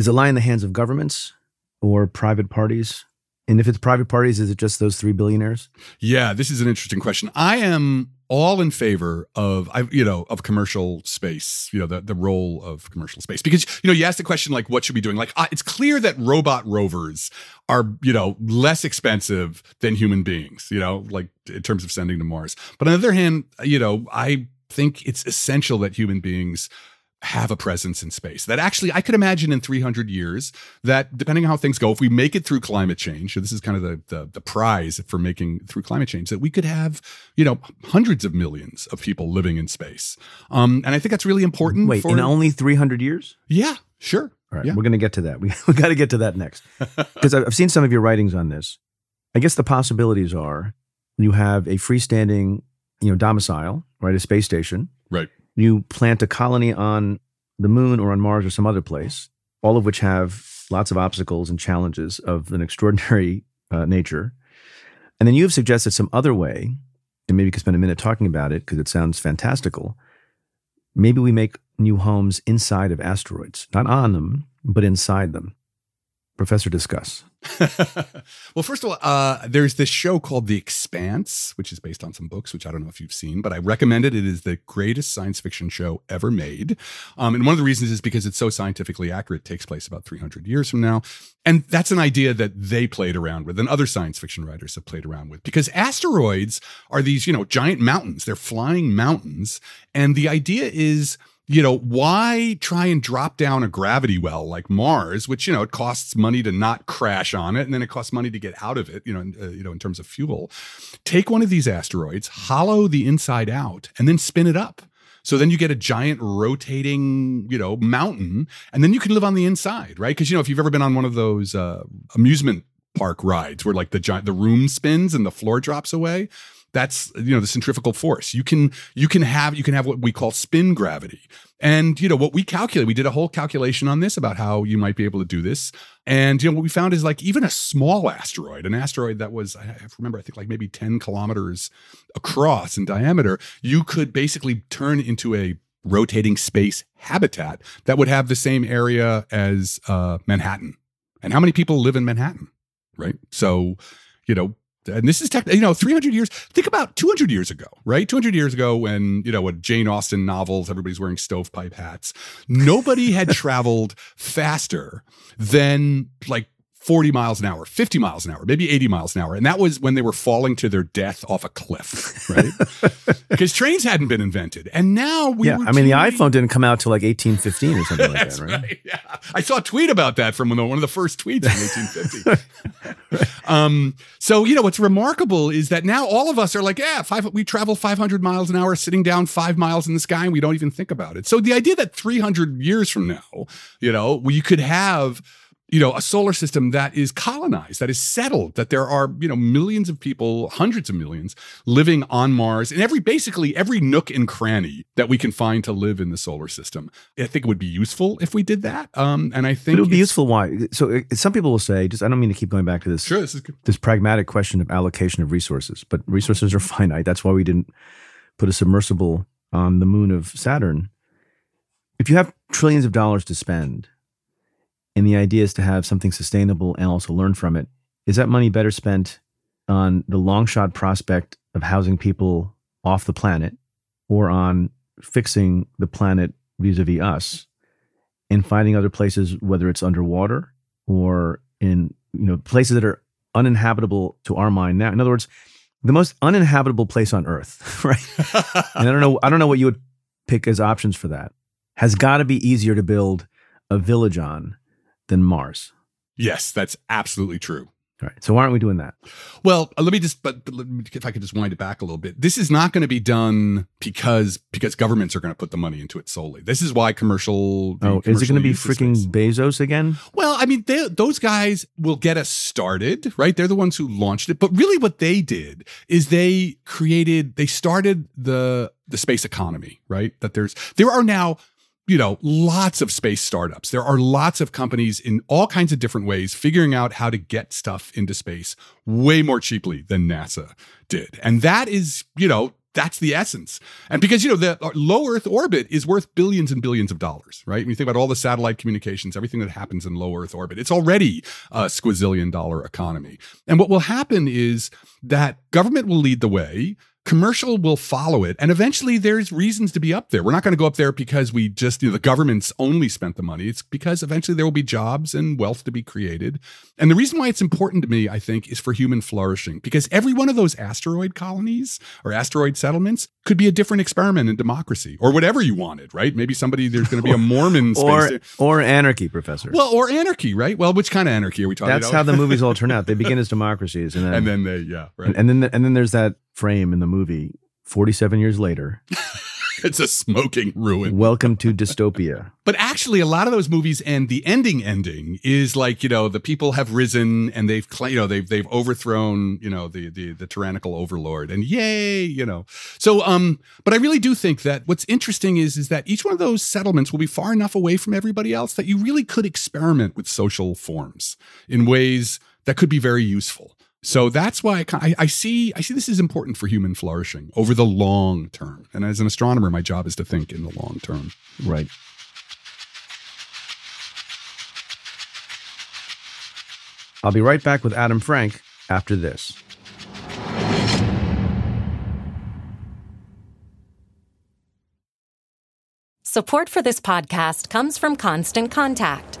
does it lie in the hands of governments or private parties? And if it's private parties, is it just those three billionaires? Yeah, this is an interesting question. I am all in favor of I you know of commercial space you know the the role of commercial space because you know you asked the question like what should we be doing like it's clear that robot rovers are you know less expensive than human beings you know like in terms of sending to Mars but on the other hand you know I think it's essential that human beings have a presence in space. That actually, I could imagine in 300 years that depending on how things go, if we make it through climate change, so this is kind of the, the, the prize for making through climate change, that we could have, you know, hundreds of millions of people living in space. Um, and I think that's really important. Wait, for, in only 300 years? Yeah, sure. All right, yeah. we're going to get to that. We, [laughs] we got to get to that next [laughs] because I've seen some of your writings on this. I guess the possibilities are you have a freestanding you know, domicile, right? A space station. Right. You plant a colony on the moon or on Mars or some other place, all of which have lots of obstacles and challenges of an extraordinary uh, nature. And then you've suggested some other way, and maybe you could spend a minute talking about it because it sounds fantastical. Maybe we make new homes inside of asteroids, not on them, but inside them. Professor, discuss. [laughs] well, first of all, uh, there's this show called The Expanse, which is based on some books, which I don't know if you've seen, but I recommend it. It is the greatest science fiction show ever made. Um, and one of the reasons is because it's so scientifically accurate. It takes place about 300 years from now. And that's an idea that they played around with and other science fiction writers have played around with because asteroids are these, you know, giant mountains. They're flying mountains. And the idea is you know, why try and drop down a gravity well like Mars, which you know it costs money to not crash on it, and then it costs money to get out of it. You know, uh, you know, in terms of fuel. Take one of these asteroids, hollow the inside out, and then spin it up. So then you get a giant rotating, you know, mountain, and then you can live on the inside, right? Because you know, if you've ever been on one of those uh, amusement park rides where like the giant the room spins and the floor drops away, that's you know the centrifugal force. You can you can have you can have what we call spin gravity. And you know what we calculate we did a whole calculation on this about how you might be able to do this. And you know what we found is like even a small asteroid an asteroid that was i remember i think like maybe 10 kilometers across in diameter you could basically turn into a rotating space habitat that would have the same area as uh, manhattan. And how many people live in manhattan right? So you know and this is tech, you know, 300 years. Think about 200 years ago, right? 200 years ago, when you know, what Jane Austen novels, everybody's wearing stovepipe hats. Nobody had [laughs] traveled faster than like 40 miles an hour, 50 miles an hour, maybe 80 miles an hour. And that was when they were falling to their death off a cliff, right? [laughs] because trains hadn't been invented. And now we Yeah, I mean the iPhone didn't come out till like 1815 or something like that, right? right? Yeah. I saw a tweet about that from one of the first tweets in 1850. [laughs] [laughs] um, so, you know, what's remarkable is that now all of us are like, yeah, five, we travel 500 miles an hour sitting down five miles in the sky and we don't even think about it. So the idea that 300 years from now, you know, we could have you know a solar system that is colonized that is settled that there are you know millions of people hundreds of millions living on mars in every basically every nook and cranny that we can find to live in the solar system i think it would be useful if we did that um, and i think it would be useful. Why? So uh, some people will say, just I don't mean to keep going back to this sure this this pragmatic question of allocation of resources, but resources are [laughs] finite. That's why we didn't put a submersible on the moon of Saturn. If you have trillions of dollars to spend, and the idea is to have something sustainable and also learn from it, is that money better spent on the long shot prospect of housing people off the planet or on fixing the planet vis-a-vis us and finding other places whether it's underwater or in you know places that are uninhabitable to our mind now? In other words the most uninhabitable place on earth [laughs] right? And i don't know i don't know what you would pick as options for that. Has got to be easier to build a village on than mars yes that's absolutely true all right so why aren't we doing that Well, uh, let me just, but, but me, if I could just wind it back a little bit. This is not going to be done because because governments are going to put the money into it solely. This is why commercial. oh is it going to be freaking space- bezos again Well, I mean, they, those guys will get us started, right? They're the ones who launched it. But really, what they did is they created, they started the the space economy, right? That there's there are now you know, lots of space startups. There are lots of companies in all kinds of different ways figuring out how to get stuff into space way more cheaply than NASA did. And that is, you know, that's the essence. And because, you know, the uh, low Earth orbit is worth billions and billions of dollars, right? When you think about all the satellite communications, everything that happens in low Earth orbit, it's already a squazillion dollar economy. And what will happen is that government will lead the way commercial will follow it and eventually there's reasons to be up there. We're not going to go up there because we just you know the government's only spent the money. It's because eventually there will be jobs and wealth to be created. And the reason why it's important to me i think is for human flourishing because every one of those asteroid colonies or asteroid settlements could be a different experiment in democracy or whatever you wanted right? Maybe somebody there's going to be a [laughs] mormon or space or anarchy professor. Well or anarchy right? Well which kind of anarchy are we talking that's about? That's how the [laughs] movies all turn out. They begin as democracies and then and then they yeah right. And, and then and then there's that frame in the movie 47 years later [laughs] it's a smoking ruin welcome to dystopia [laughs] But actually, a lot of those movies end. The ending ending is like you know the people have risen and they've you know they've they've overthrown you know the the the tyrannical overlord and yay you know. So um, but I really do think that what's interesting is is that each one of those settlements will be far enough away from everybody else that you really could experiment with social forms in ways that could be very useful. So that's why I, I, I see I see this is important for human flourishing over the long term. And as an astronomer, my job is to think in the long term. right i'll be right back with adam frank after this Support for this podcast comes from Constant Contact.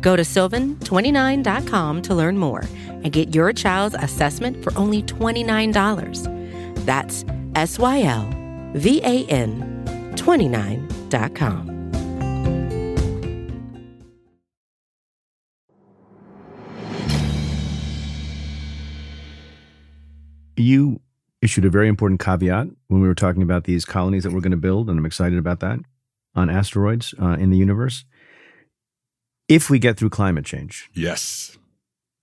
Go to sylvan29.com to learn more and get your child's assessment for only $29. That's S Y L V A N 29.com. You issued a very important caveat when we were talking about these colonies that we're going to build, and I'm excited about that on asteroids uh, in the universe. If we get through climate change. Yes.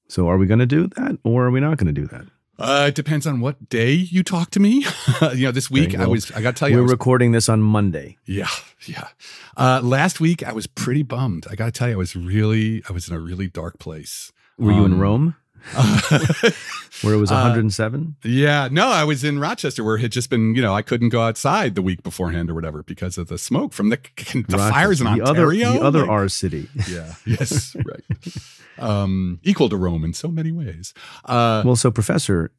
So are we going to do that or are we not going to do that? Uh, it depends on what day you talk to me. [laughs] you know, this week Okay, I was, I got to tell you. We're was- recording this on Monday. yeah, yeah. Uh, last week I was pretty bummed. I got to tell you, I was really, I was in a really dark place. Were you in Um, Rome [laughs] where it was Uh, 107? Yeah, no, I was in Rochester where it had just been, you know, I couldn't go outside the week beforehand or whatever because of the smoke from the [laughs] the fires in the Ontario. Other, the other Like- R city. Yeah. [laughs] Yes. right. Um, equal to Rome in so many ways. Uh, Well, so Professor,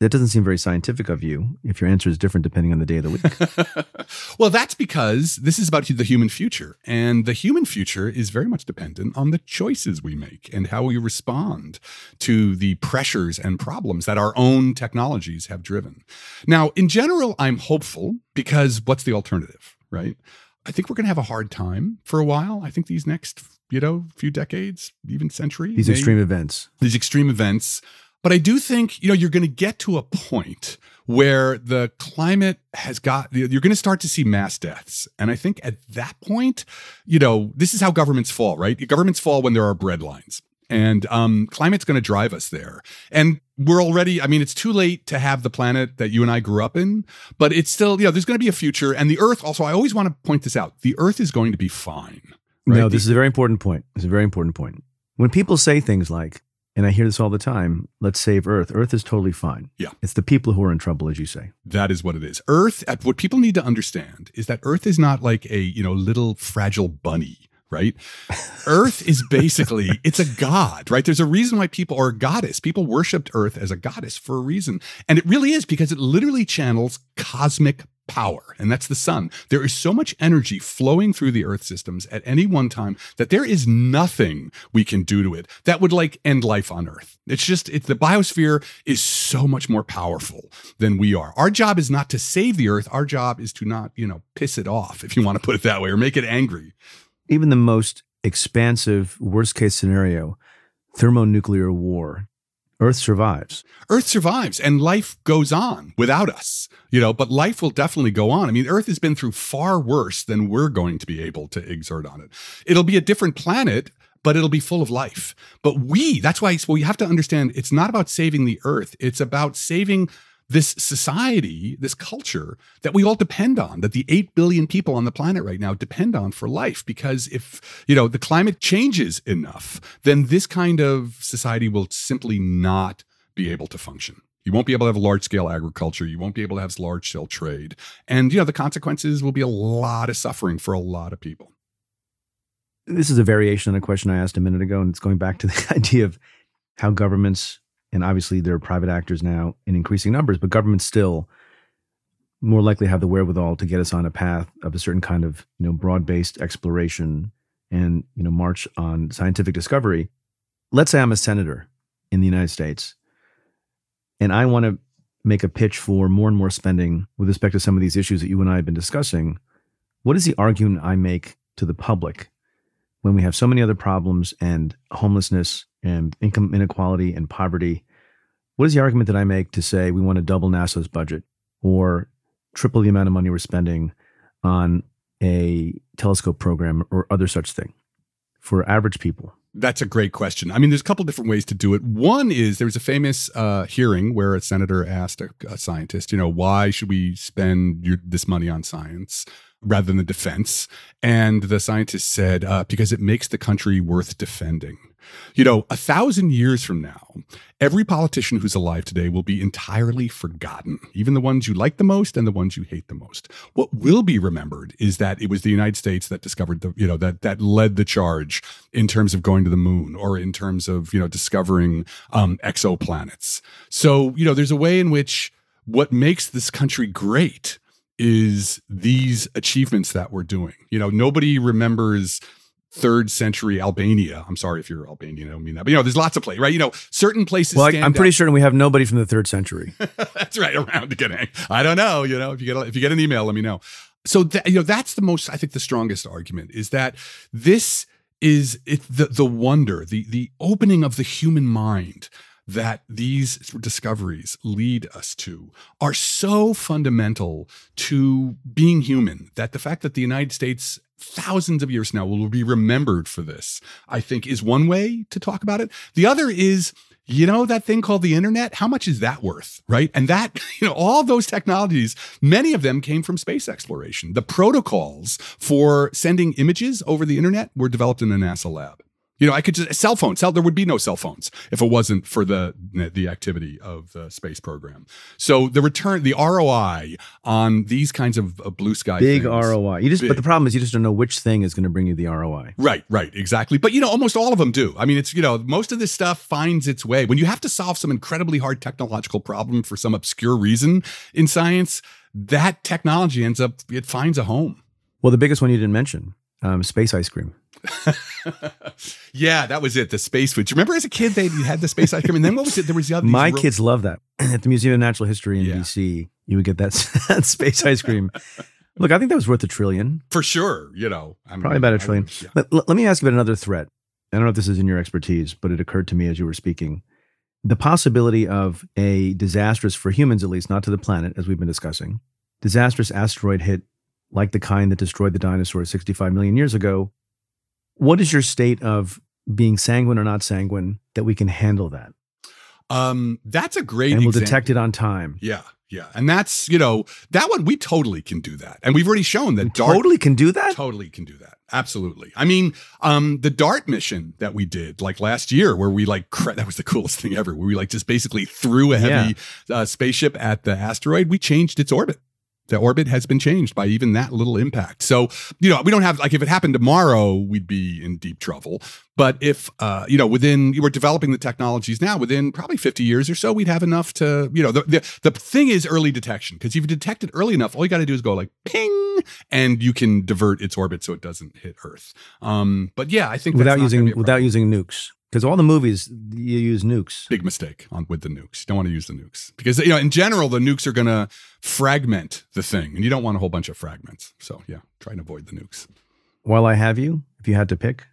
that doesn't seem very scientific of you if your answer is different depending on the day of the week. [laughs] well, that's because this is about the human future. And the human future is very much dependent on the choices we make and how we respond to the pressures and problems that our own technologies have driven. Now, in general, I'm hopeful because what's the alternative, right? I think we're going to have a hard time for a while. I think these next, you know, few decades, even century, These extreme events. these extreme events. But I do think, you know, you're going to get to a point where the climate has got, you're going to start to see mass deaths. And I think at that point, you know, this is how governments fall, right? Governments fall when there are breadlines. And um, climate's going to drive us there. And we're already, I mean, it's too late to have the planet that you and I grew up in, but it's still, you know, there's going to be a future. And the Earth, also, I always want to point this out the Earth is going to be fine. Right? No, The- this is a very important point. It's a very important point. When people say things like, and I hear this all the time, let's save Earth. Earth is totally fine. Yeah. It's the people who are in trouble, as you say. That is what it is. Earth, what people need to understand is that Earth is not like a, you know, little fragile bunny, right? [laughs] Earth is basically, it's a god, right? There's a reason why people, are a goddess, people worshiped Earth as a goddess for a reason. And it really is because it literally channels cosmic power, and that's the sun. There is so much energy flowing through the Earth systems at any one time that there is nothing we can do to it that would like end life on Earth. It's just, it's the biosphere is so much more powerful than we are. Our job is not to save the Earth. Our job is to not, you know, piss it off, if you want to put it that way, or make it angry. Even the most expansive, worst case scenario, thermonuclear war, Earth survives. Earth survives and life goes on without us, you know, but life will definitely go on. I mean, Earth has been through far worse than we're going to be able to exert on it. It'll be a different planet, but it'll be full of life. But we, that's why well, you have to understand it's not about saving the Earth, it's about saving this society, this culture that we all depend on, that the 8 billion people on the planet right now depend on for life. Because if, you know, the climate changes enough, then this kind of society will simply not be able to function. You won't be able to have large scale agriculture. You won't be able to have large scale trade. And, you know, the consequences will be a lot of suffering for a lot of people. This is a variation on a question I asked a minute ago, and it's going back to the [laughs] idea of how governments, and obviously there are private actors now in increasing numbers, but governments still more likely have the wherewithal to get us on a path of a certain kind of you know broad-based exploration and you know march on scientific discovery. Let's say i'm a senator in the united states and i want to make a pitch for more and more spending with respect to some of these issues that you and i have been discussing. What is the argument i make to the public when we have so many other problems and homelessness and income inequality and poverty what is the argument that i make to say we want to double nasa's budget or triple the amount of money we're spending on a telescope program or other such thing for average people? That's a great question. I mean, there's a couple different ways to do it. One is there was a famous uh, hearing where a senator asked a, a, scientist, you know, why should we spend your, this money on science rather than the defense? And the scientist said, uh, because it makes the country worth defending. You know, a thousand years from now, every politician who's alive today will be entirely forgotten, even the ones you like the most and the ones you hate the most. What will be remembered is that it was the United States that discovered the, you know, that that led the charge in terms of going to the moon or in terms of, you know, discovering um, exoplanets. So, you know, there's a way in which what makes this country great is these achievements that we're doing. You know, nobody remembers third century Albania. I'm sorry if you're Albanian, I don't mean that, but you know, there's lots of places, right? You know, certain places. Well, I, am pretty certain we have nobody from the third century. [laughs] that's right, around again. I don't know. You know, if you get if you get an email, let me know. So that, you know, that's the most. I think the strongest argument is that this is it the the wonder, the the opening of the human mind that these discoveries lead us to are so fundamental to being human that the fact that the United States thousands of years now will be remembered for this, I think is one way to talk about it. The other is, you know, that thing called the internet, how much is that worth? Right. And that, [laughs] you know, all those technologies, many of them came from space exploration. The protocols for sending images over the internet were developed in a NASA lab. You know, I could just cell phone. Cell there would be no cell phones if it wasn't for the the activity of the space program. So the return, the ROI on these kinds of uh, blue sky big things, ROI. You just big. but the problem is you just don't know which thing is going to bring you the ROI. Right, right, exactly. But you know, almost all of them do. I mean, it's you know, most of this stuff finds its way when you have to solve some incredibly hard technological problem for some obscure reason in science. That technology ends up it finds a home. Well, the biggest one you didn't mention, um, space ice cream. [laughs] yeah, that was it. The space food. Do you remember as a kid they had the space ice cream, and then what was it? There was the other. My real- kids love that [clears throat] at the Museum of Natural History in yeah. DC. You would get that, that [laughs] space ice cream. Look, I think that was worth a trillion for sure. You know, I mean, probably about a trillion. Would, yeah. let, let me ask you about another threat. I don't know if this is in your expertise, but it occurred to me as you were speaking. The possibility of a disastrous, for humans at least, not to the planet, as we've been discussing, disastrous asteroid hit like the kind that destroyed the dinosaurs 65 million years ago what is your state of being sanguine or not sanguine that we can handle that? Um, that's a great and we'll example. detect it on time. Yeah, yeah, and that's you know that one we totally can do that, and we've already shown that DART totally can do that. Totally can do that. Absolutely. I mean, um, the DART mission that we did like last year, where we like that was the [laughs] coolest thing ever. Where we like just basically threw a heavy yeah. uh, spaceship at the asteroid. We changed its orbit the orbit has been changed by even that little impact. So, you know, we don't have like if it happened tomorrow, we'd be in deep trouble. But if uh, you know, within you were developing the technologies now, within probably 50 years or so, we'd have enough to, you know, the the, the thing is early detection because if you detect it early enough, all you got to do is go like ping, and you can divert its orbit so it doesn't hit Earth. Um, but yeah, I think without using without using nukes because all the movies you use nukes. Big mistake on with the nukes. You don't want to use the nukes because you know in general the nukes are going to fragment the thing, and you don't want a whole bunch of fragments. So yeah, try and avoid the nukes. While I have you, if you had to pick,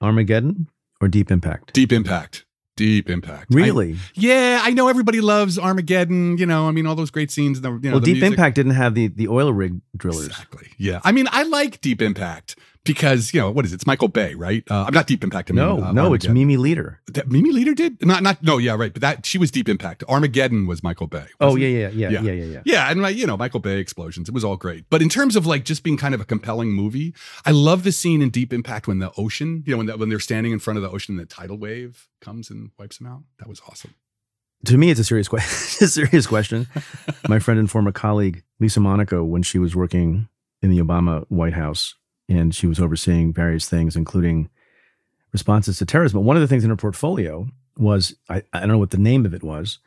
Armageddon or Deep Impact? Deep Impact. Deep Impact. Really? I, yeah, I know everybody loves Armageddon. You know, I mean, all those great scenes. The, you know, well, Deep music. Impact didn't have the the oil rig drillers. Exactly. Yeah. I mean, I like Deep Impact because you know what is it? It's Michael Bay, right? Uh, I'm not Deep Impact. I mean, no, uh, no, it's Mimi Leder. That Mimi Leder did not not no, yeah, right. But that she was Deep Impact. Armageddon was Michael Bay. Oh yeah, yeah, yeah, yeah, yeah, yeah, yeah. Yeah, and like you know, Michael Bay explosions. It was all great. But in terms of like just being kind of a compelling movie, I love the scene in Deep Impact when the ocean, you know, when the, when they're standing in front of the ocean and the tidal wave comes and wipes them out. That was awesome. To me, it's a serious question. [laughs] a serious question. [laughs] My friend and former colleague Lisa Monaco, when she was working in the Obama White House, and she was overseeing various things, including responses to terrorism. But one of the things in her portfolio was I, I don't know what the name of it was.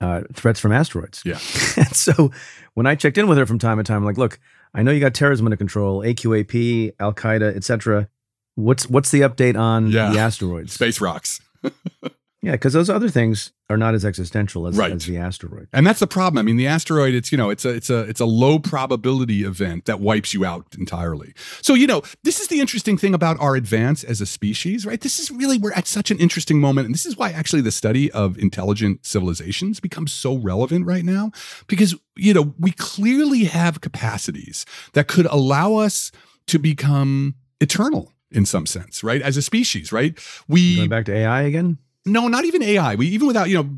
Uh, threats from asteroids. Yeah. [laughs] and so when I checked in with her from time to time, I'm like, look, I know you got terrorism under control, AQAP, Al Qaeda, etc. What's what's the update on Yeah. the asteroids? Space rocks. [laughs] Yeah, because those other things are not as existential as, Right. as the asteroid. And that's the problem. I mean, the asteroid, it's, you know, it's a it's a it's a low probability event that wipes you out entirely. So, you know, this is the interesting thing about our advance as a species, right? This is really we're at such an interesting moment. And this is why actually the study of intelligent civilizations becomes so relevant right now. Because, you know, we clearly have capacities that could allow us to become eternal in some sense, right? As a species, right? We Going back to AI again? No, not even AI. We even without, you know,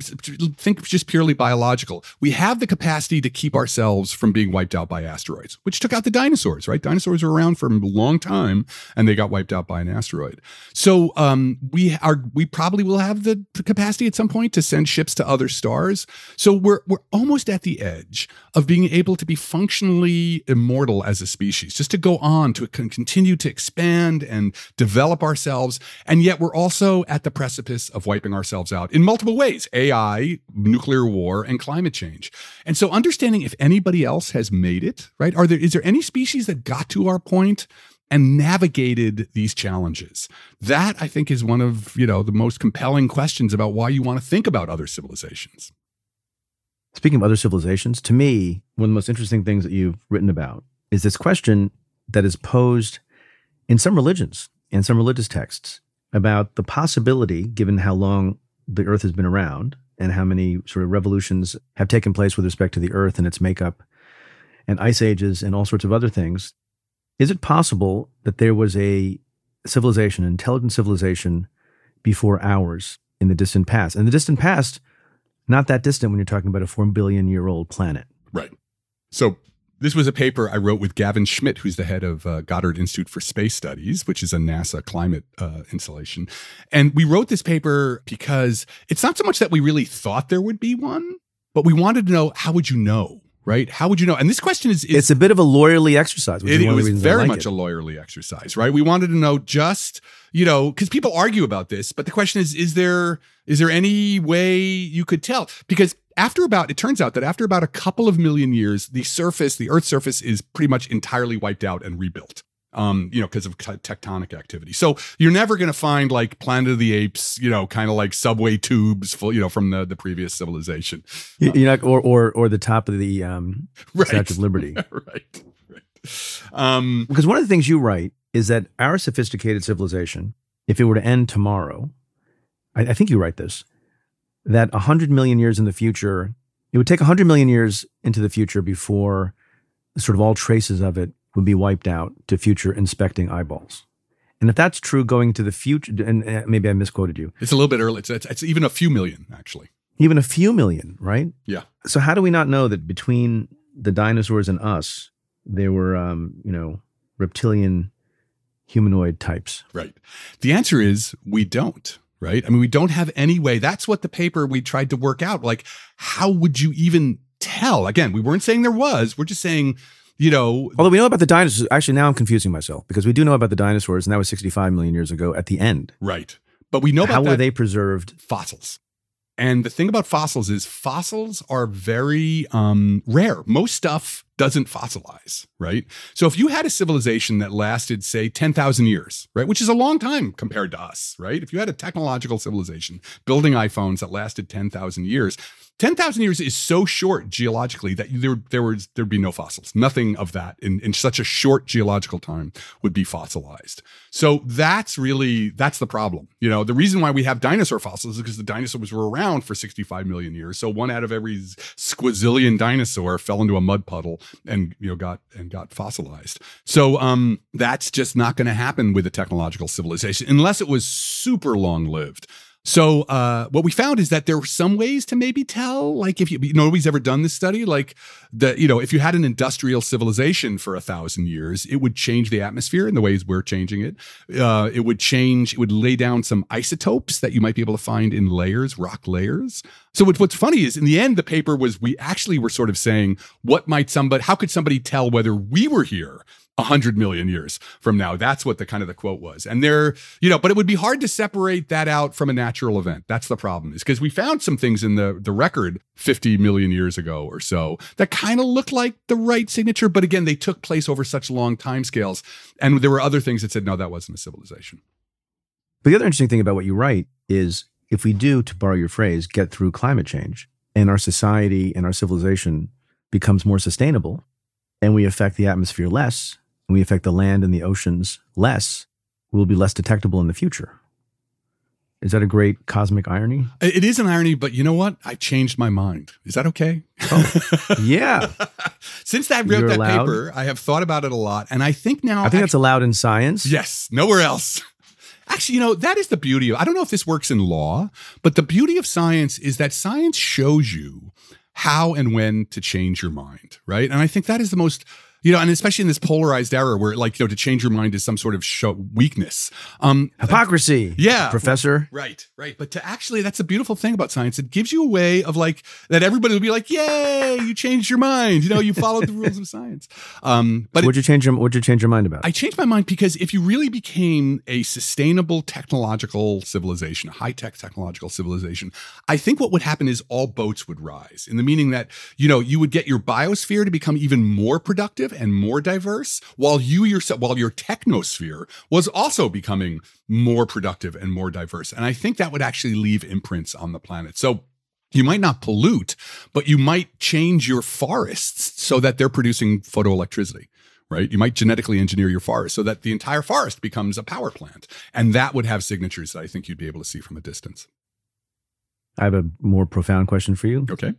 think just purely biological. We have the capacity to keep ourselves from being wiped out by asteroids, which took out the dinosaurs, right? Dinosaurs were around for a long time and they got wiped out by an asteroid. So um, we are we probably will have the capacity at some point to send ships to other stars. So we're we're almost at the edge of being able to be functionally immortal as a species, just to go on to con- continue to expand and develop ourselves. And yet we're also at the precipice of wiping ourselves out in multiple ways AI, nuclear war, and climate change. And so understanding if anybody else has made it, right? Are there is there any species that got to our point and navigated these challenges? That I think is one of, you know, the most compelling questions about why you want to think about other civilizations. Speaking of other civilizations, to me, one of the most interesting things that you've written about is this question that is posed in some religions and some religious texts about the possibility, given how long the Earth has been around and how many sort of revolutions have taken place with respect to the Earth and its makeup and ice ages and all sorts of other things. Is it possible that there was a civilization, intelligent civilization, before ours in the distant past? And the distant past, not that distant when you're talking about a four billion year old planet. Right. So this was a paper I wrote with Gavin Schmidt, who's the head of uh, Goddard Institute for Space Studies, which is a NASA climate uh, installation. And we wrote this paper because it's not so much that we really thought there would be one, but we wanted to know how would you know, right? How would you know? And this question is, is It's a bit of a lawyerly exercise. Which it, it was the reasons I very like much it. a lawyerly exercise, right? We wanted to know just, you know, because people argue about this, but the question is, is there is there any way you could tell? Because after about, it turns out that after about a couple of million years, the surface, the Earth's surface, is pretty much entirely wiped out and rebuilt. Um, you know, because of te- tectonic activity. So you're never going to find like Planet of the Apes, you know, kind of like subway tubes, full, you know, from the the previous civilization. You- You're not, or, or, or the top of the um, Right. Statue of Liberty. [laughs] right. Right. Um, Because one of the things you write is that our sophisticated civilization, if it were to end tomorrow, I, I think you write this, that 100 million years in the future, it would take 100 million years into the future before sort of all traces of it would be wiped out to future inspecting eyeballs. And if that's true going to the future, and maybe I misquoted you, it's a little bit early. It's, it's, it's even a few million, actually. even a few million, right? Yeah. So how do we not know that between the dinosaurs and us, there were, um, you know, reptilian humanoid types? Right. The answer is we don't, right? I mean, we don't have any way. That's what the paper we tried to work out. Like, how would you even tell? Again, we weren't saying there was. We're just saying, you know, Although we know about the dinosaurs, actually now I'm confusing myself because we do know about the dinosaurs, and that was 65 million years ago at the end. right. But we know about How were they preserved? fossils. And the thing about fossils is fossils are very um, rare. Most stuff doesn't fossilize, right? So if you had a civilization that lasted, say, 10,000 years, right, which is a long time compared to us, right? If you had a technological civilization building iPhones that lasted 10,000 years, 10,000 years is so short geologically that there, there was there'd be no fossils. Nothing of that in, in such a short geological time would be fossilized. So that's really that's the problem. You know, the reason why we have dinosaur fossils is because the dinosaurs were around for 65 million years. So one out of every squazillion dinosaur fell into a mud puddle and you know got and got fossilized. So um that's just not going to happen with a technological civilization unless it was super long lived. So uh, what we found is that there were some ways to maybe tell, like if you, nobody's ever done this study, like the you know if you had an industrial civilization for a thousand years, it would change the atmosphere in the ways we're changing it. Uh, it would change. It would lay down some isotopes that you might be able to find in layers, rock layers. So what, what's funny is in the end, the paper was we actually were sort of saying, what might somebody, how could somebody tell whether we were here 100 million years from now. That's what the kind of the quote was. And there, you know, but it would be hard to separate that out from a natural event. That's the problem is because we found some things in the, the record 50 million years ago or so that kind of looked like the right signature. But again, they took place over such long time scales. And there were other things that said, no, that wasn't a civilization. But the other interesting thing about what you write is if we do, to borrow your phrase, get through climate change and our society and our civilization becomes more sustainable and we affect the atmosphere less, and we affect the land and the oceans less, we'll be less detectable in the future. Is that a great cosmic irony? It is an irony, but you know what? I changed my mind. Is that okay? Oh, [laughs] yeah. Since I wrote You're that allowed? paper, I have thought about it a lot, and I think now I think that's allowed in science. Yes, nowhere else. [laughs] Actually, you know, that is the beauty of I don't know if this works in law, but the beauty of science is that science shows you how and when to change your mind, right? And I think that is the most you know, and especially in this polarized era where, like, you know, to change your mind is some sort of show weakness. Um, Hypocrisy. Yeah. Professor. Right, right. But to actually, that's a beautiful thing about science. It gives you a way of like that everybody would be like, "Yay, you changed your mind!" You know, you followed the rules of science. Um, but So what'd you change your What'd you change your mind about? I changed my mind because if you really became a sustainable technological civilization, a high tech technological civilization, I think what would happen is all boats would rise in the meaning that, you know, you would get your biosphere to become even more productive and more diverse while you yourself, while your technosphere was also becoming more productive and more diverse. And I think that would actually leave imprints on the planet. So you might not pollute, but you might change your forests so that they're producing photoelectricity right? You might genetically engineer your forest so that the entire forest becomes a power plant. And that would have signatures that I think you'd be able to see from a distance. I have a more profound question for you. Okay.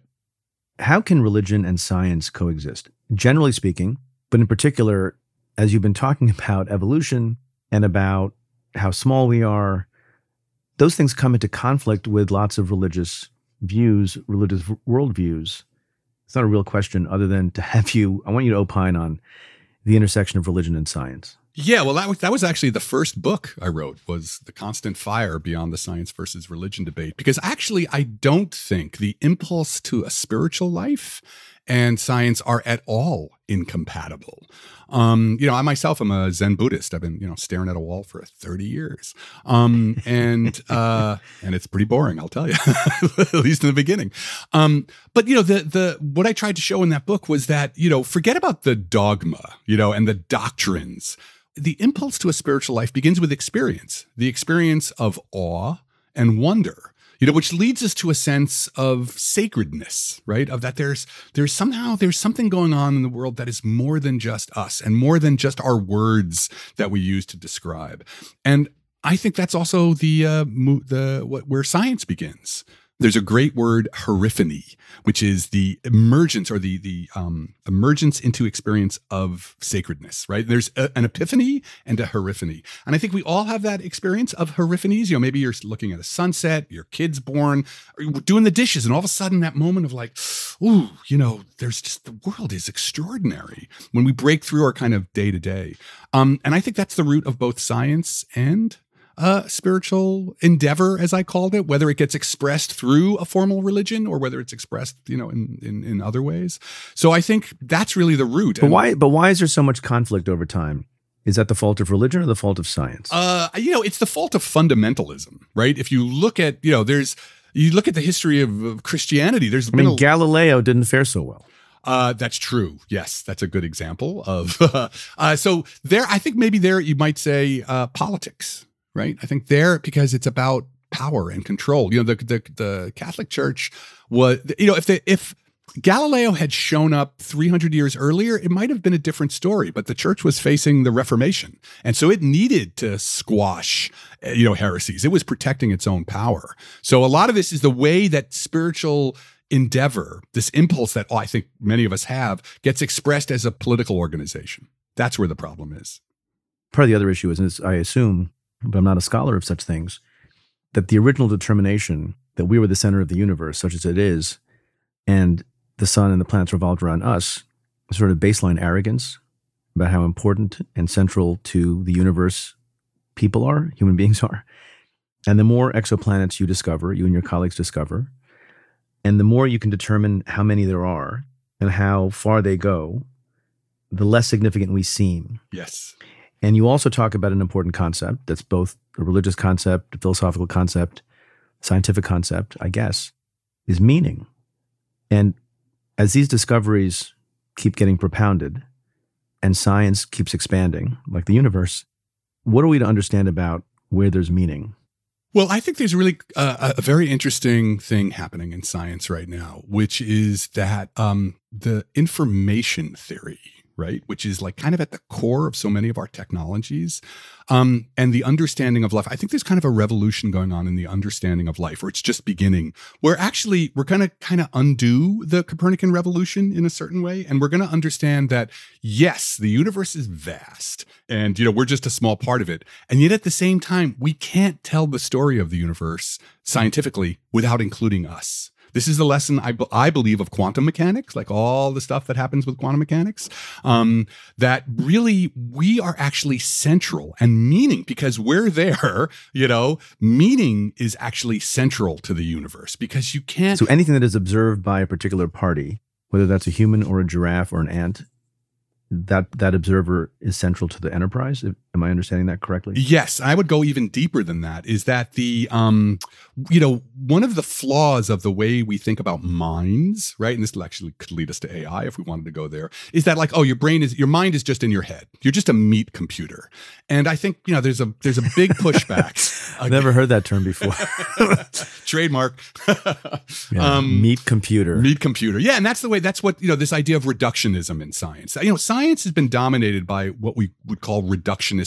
How can religion and science coexist? Generally speaking, but in particular, as you've been talking [laughs] about evolution and about how small we are, those things come into conflict with lots of religious views, religious worldviews. It's not a real question other than to have you, I want you to opine on the intersection of religion and science. Yeah, well, that was, that was actually the first book I wrote was The Constant Fire Beyond the Science versus Religion Debate. Because actually, I don't think the impulse to a spiritual life and science are at all incompatible. Um, you know, I myself am a Zen Buddhist. I've been, you know, staring at a wall for 30 years. Um, and uh, and it's pretty boring, I'll tell you, [laughs] at least in the beginning. Um, but you know, the the what I tried to show in that book was that, you know, forget about the dogma, you know, and the doctrines. The impulse to a spiritual life begins with experience, the experience of awe and wonder you know which leads us to a sense of sacredness right? Of that there's there's somehow there's something going on in the world that is more than just us and more than just our words that we use to describe. And i think that's also the uh mo- the what where science begins there's a great word hierophany which is the emergence or the the um, emergence into experience of sacredness right? There's a, an epiphany and a hierophany and i think we all have that experience of hierophanies you know maybe you're looking at a sunset your kid's born doing the dishes and all of a sudden that moment of like ooh you know there's just the world is extraordinary when we break through our kind of day to day and i think that's the root of both science and uh, spiritual endeavor, as I called it, whether it gets expressed through a formal religion or whether it's expressed, you know, in in, in other ways. So I think that's really the root. But why? But why is there so much conflict over time? Is that the fault of religion or the fault of science? Uh, you know, it's the fault of fundamentalism, right? If you look at, you know, there's you look at the history of, of Christianity. There's I been mean, a, Galileo didn't fare so well. Uh, that's true. Yes, that's a good example of. [laughs] uh, so there, I think maybe there you might say uh, politics, right? I think there because it's about power and control. You know, the the, the Catholic Church was, you know, if the if Galileo had shown up 300 years earlier, it might have been a different story, but the church was facing the Reformation. And so it needed to squash, uh, you know, heresies. It was protecting its own power. So a lot of this is the way that spiritual endeavor, this impulse that oh, I think many of us have, gets expressed as a political organization. That's where the problem is. Part of the other issue is, is I assume, but I'm not a scholar of such things, that the original determination that we were the center of the universe, such as it is, and the sun and the planets revolved around us, sort of baseline arrogance about how important and central to the universe people are, human [laughs] beings are. And the more exoplanets you discover, you and your colleagues discover, and the more you can determine how many there are and how far they go, the less significant we seem. Yes. And you also talk about an important concept that's both a religious concept, a philosophical concept, scientific concept, I guess, is meaning. And as these discoveries keep getting propounded and science keeps expanding, like the universe, what are we to understand about where there's meaning? Well, I think there's really uh, a very interesting thing happening in science right now, which is that um, the information theory right? Which is like kind of at the core of so many of our technologies. Um, and the understanding of life. I think there's kind of a revolution going on in the understanding of life, or it's just beginning, where actually we're going to kind of undo the Copernican revolution in a certain way. And we're going to understand that, yes, the universe is vast and, you know, we're just a small part of it. And yet at the same time, we can't tell the story of the universe scientifically without including us. This is the lesson I, I believe of quantum mechanics, like all the stuff that happens with quantum mechanics, um, that really we are actually central and meaning because we're there, you know, meaning is actually central to the universe because you can't. So anything that is observed by a particular party, whether that's a human or a giraffe or an ant, that that observer is central to the enterprise. Am I understanding that correctly? Yes, I would go even deeper than that. Is that the um, you know, one of the flaws of the way we think about minds, right? And this actually could lead us to AI if we wanted to go there. Is that like, oh, your brain is your mind is just in your head. You're just a meat computer. And I think you know, there's a there's a big pushback. I've [laughs] never heard that term before. [laughs] Trademark. [laughs] yeah, um, meat computer. Meat computer. Yeah, and that's the way. That's what you know. This idea of reductionism in science. You know, science has been dominated by what we would call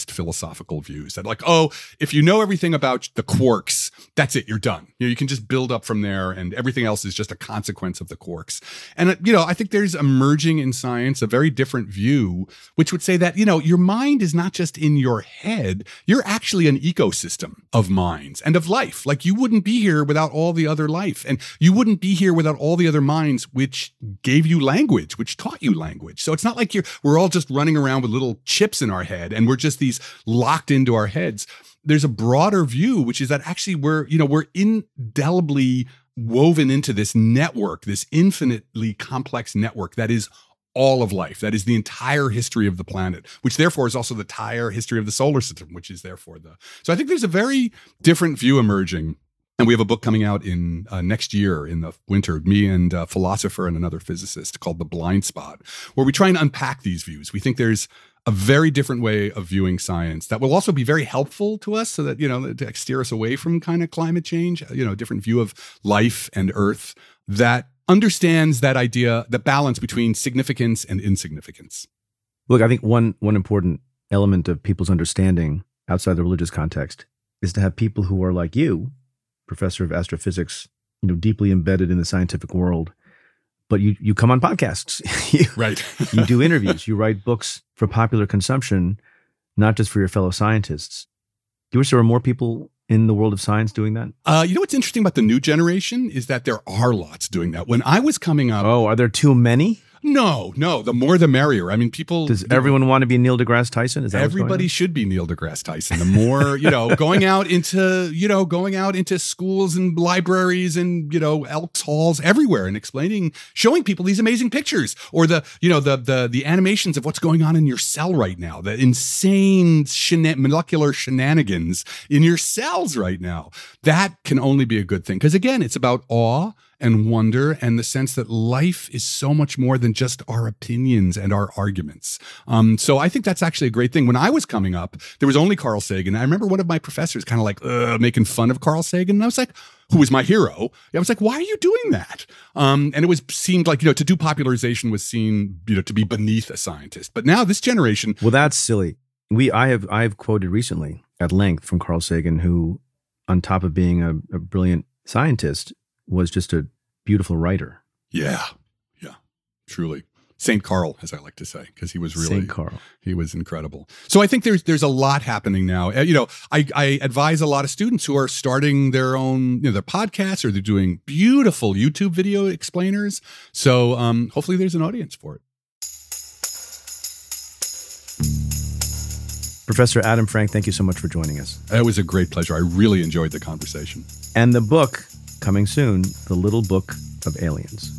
philosophical views that like, oh, if you know everything about the quarks, that's it, you're done. You know, you can just build up from there and everything else is just a consequence of the quarks. And uh, you know, I think there's emerging in science a very different view which would say that, you know, your mind is not just in your head, you're actually an ecosystem of minds and of life. Like you wouldn't be here without all the other life and you wouldn't be here without all the other minds which gave you language, which taught you language. So it's not like you're we're all just running around with little chips in our head and we're just these locked into our heads. There's a broader view, which is that actually we're, you know, we're indelibly woven into this network, this infinitely complex network that is all of life. That is the entire history of the planet, which therefore is also the entire history of the solar system, which is therefore the. So I think there's a very different view emerging and we have a book coming out in uh, next year in the winter, me and a philosopher and another physicist called The Blind Spot, where we try and unpack these views. We think there's a very different way of viewing science that will also be very helpful to us so that, you know, to steer us away from kind of climate change, uh, you know, a different view of life and earth that understands that idea, the balance between significance and insignificance. Look, I think one one important element of people's understanding outside the religious context is to have people who are like you professor of astrophysics, you know, deeply embedded in the scientific world. But you you come on podcasts, [laughs] you, right? you do interviews, you write books for popular consumption, not just for your fellow scientists. Do you wish there were more people in the world of science doing that? Uh, you know what's interesting about the new generation is that there are lots doing that. When I was coming up, oh, are there too many? No, no. The more, the merrier. I mean, people. Does everyone know, want to be Neil deGrasse Tyson? Is that everybody should be Neil deGrasse Tyson? The more, you know, [laughs] going out into, you know, going out into schools and libraries and you know Elks halls everywhere and explaining, showing people these amazing pictures or the, you know, the the the animations of what's going on in your cell right now, the insane molecular shenanigans in your cells right now. That can only be a good thing because again, it's about awe and wonder and the sense that life is so much more than just our opinions and our arguments. Um, so I think that's actually a great thing. When I was coming up, there was only Carl Sagan. I remember one of my professors kind of like making fun of Carl Sagan. And I was like, who was my hero? I was like, why are you doing that? Um, and it was seemed like, you know, to do popularization was seen, you know, to be beneath a scientist. But now this generation. Well, that's silly. We, I have, I have quoted recently at length from Carl Sagan, who, on top of being a, a brilliant scientist, was just a beautiful writer. Yeah. Yeah. Truly. Saint Carl, as I like to say, because he was really Saint Carl. He was incredible. So I think there's there's a lot happening now. Uh, you know, I, I advise a lot of students who are starting their own, you know, their podcasts or they're doing beautiful YouTube video explainers. So um, hopefully there's an audience for it. Professor Adam Frank, thank you so much for joining us. It was a great pleasure. I really enjoyed the conversation. And the book coming soon, The Little Book of Aliens.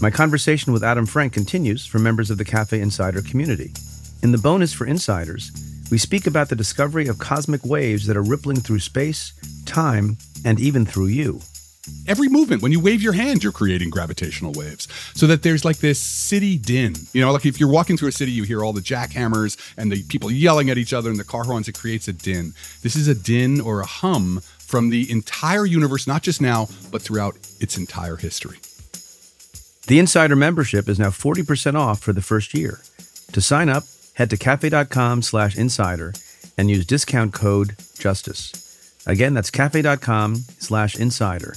My conversation with Adam Frank continues for members of the Cafe Insider community. In the bonus for insiders, we speak about the discovery of cosmic waves that are rippling through space, time, and even through you every movement when you wave your hand you're creating gravitational waves. So that there's like this city din. You know like if you're walking through a city you hear all the jackhammers and the people yelling at each other and the car horns it creates a din. This is a din or a hum from the entire universe not just now but throughout its entire history. The insider membership is now 40% off for the first year. To sign up head to cafe.com slash insider and use discount code justice. Again that's cafe.com slash insider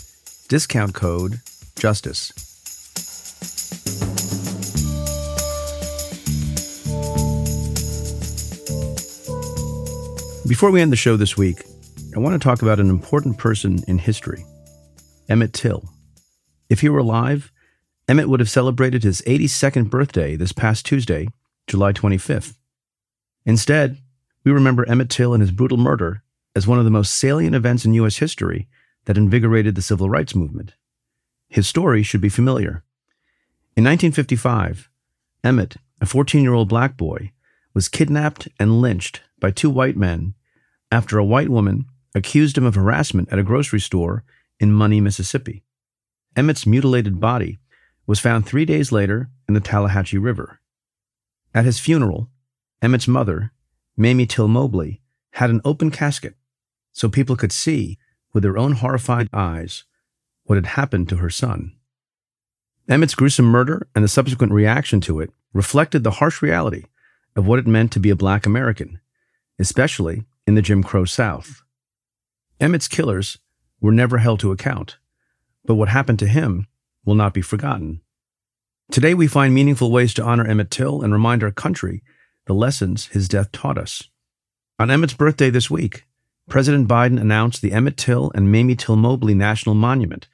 Discount code JUSTICE. Before we end the show this week, I want to talk about an important person in history Emmett Till. If he were alive, Emmett would have celebrated his 82nd birthday this past Tuesday, July 25th. Instead, we remember Emmett Till and his brutal murder as one of the most salient events in U.S. history that invigorated the civil rights movement. His story should be familiar. In 1955, Emmett, a 14 year old black boy, was kidnapped and lynched by two white men after a white woman accused him of harassment at a grocery store in Money, Mississippi. Emmett's mutilated body was found three days later in the Tallahatchie River. At his funeral, Emmett's mother, Mamie Till Mobley, had an open casket so people could see with their own horrified eyes what had happened to her son. Emmett's gruesome murder and the subsequent reaction to it reflected the harsh reality of what it meant to be a black American, especially in the Jim Crow South. Emmett's killers were never held to account, but what happened to him will not be forgotten. Today, we find meaningful ways to honor Emmett Till and remind our country the lessons his death taught us. On Emmett's birthday this week, President Biden announced the Emmett Till and Mamie Till Mobley National Monument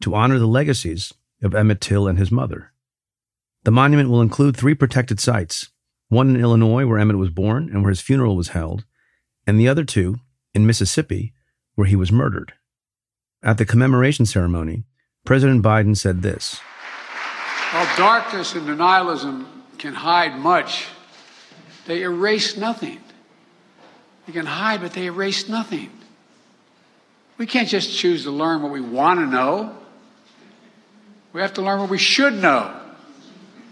to honor the legacies of Emmett Till and his mother. The monument will include three protected sites one in Illinois, where Emmett was born and where his funeral was held, and the other two in Mississippi, where he was murdered. At the commemoration ceremony, President Biden said this While darkness and denialism can hide much, they erase nothing. You can hide, but they erase nothing. We can't just choose to learn what we want to know. We have to learn what we should know.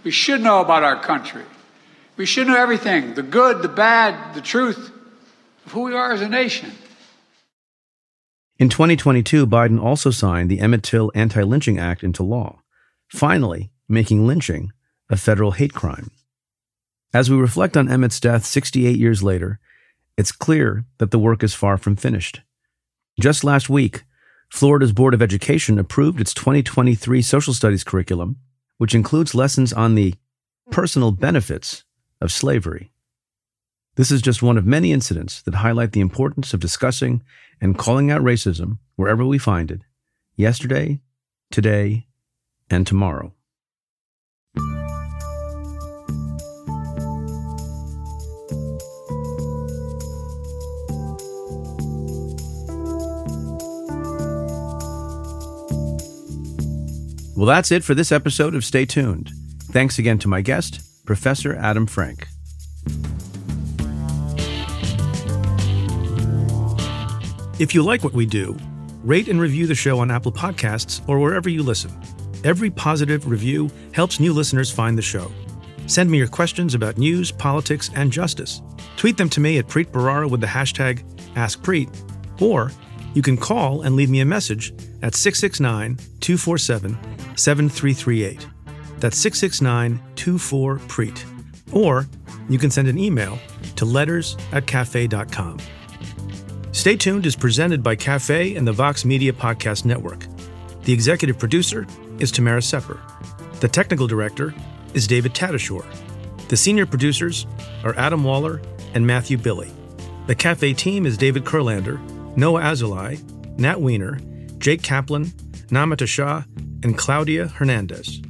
We should know about our country. We should know everything the good, the bad, the truth of who we are as a nation. In 2022, Biden also signed the Emmett Till Anti Lynching Act into law, finally making lynching a federal hate crime. As we reflect on Emmett's death 68 years later, it's clear that the work is far from finished. Just last week, Florida's Board of Education approved its 2023 social studies curriculum, which includes lessons on the personal benefits of slavery. This is just one of many incidents that highlight the importance of discussing and calling out racism wherever we find it, yesterday, today, and tomorrow. Well, that's it for this episode of Stay Tuned. Thanks again to my guest, Professor Adam Frank. If you like what we do, rate and review the show on Apple Podcasts or wherever you listen. Every positive review helps new listeners find the show. Send me your questions about news, politics, and justice. Tweet them to me at Preet Bharara with the hashtag AskPreet, or you can call and leave me a message at 669 247 7338. That's 669 24 Preet. Or you can send an email to letters at cafe.com. Stay Tuned is presented by Cafe and the Vox Media Podcast Network. The executive producer is Tamara Sepper. The technical director is David Tatasciore. The senior producers are Adam Waller and Matthew Billy. The Cafe team is David Kurlander, Noah Azulai, Nat Weiner, Jake Kaplan, Namita Shah, and Claudia Hernandez.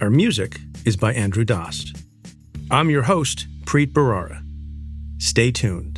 Our music is by Andrew Dost. I'm your host, Preet Bharara. Stay tuned.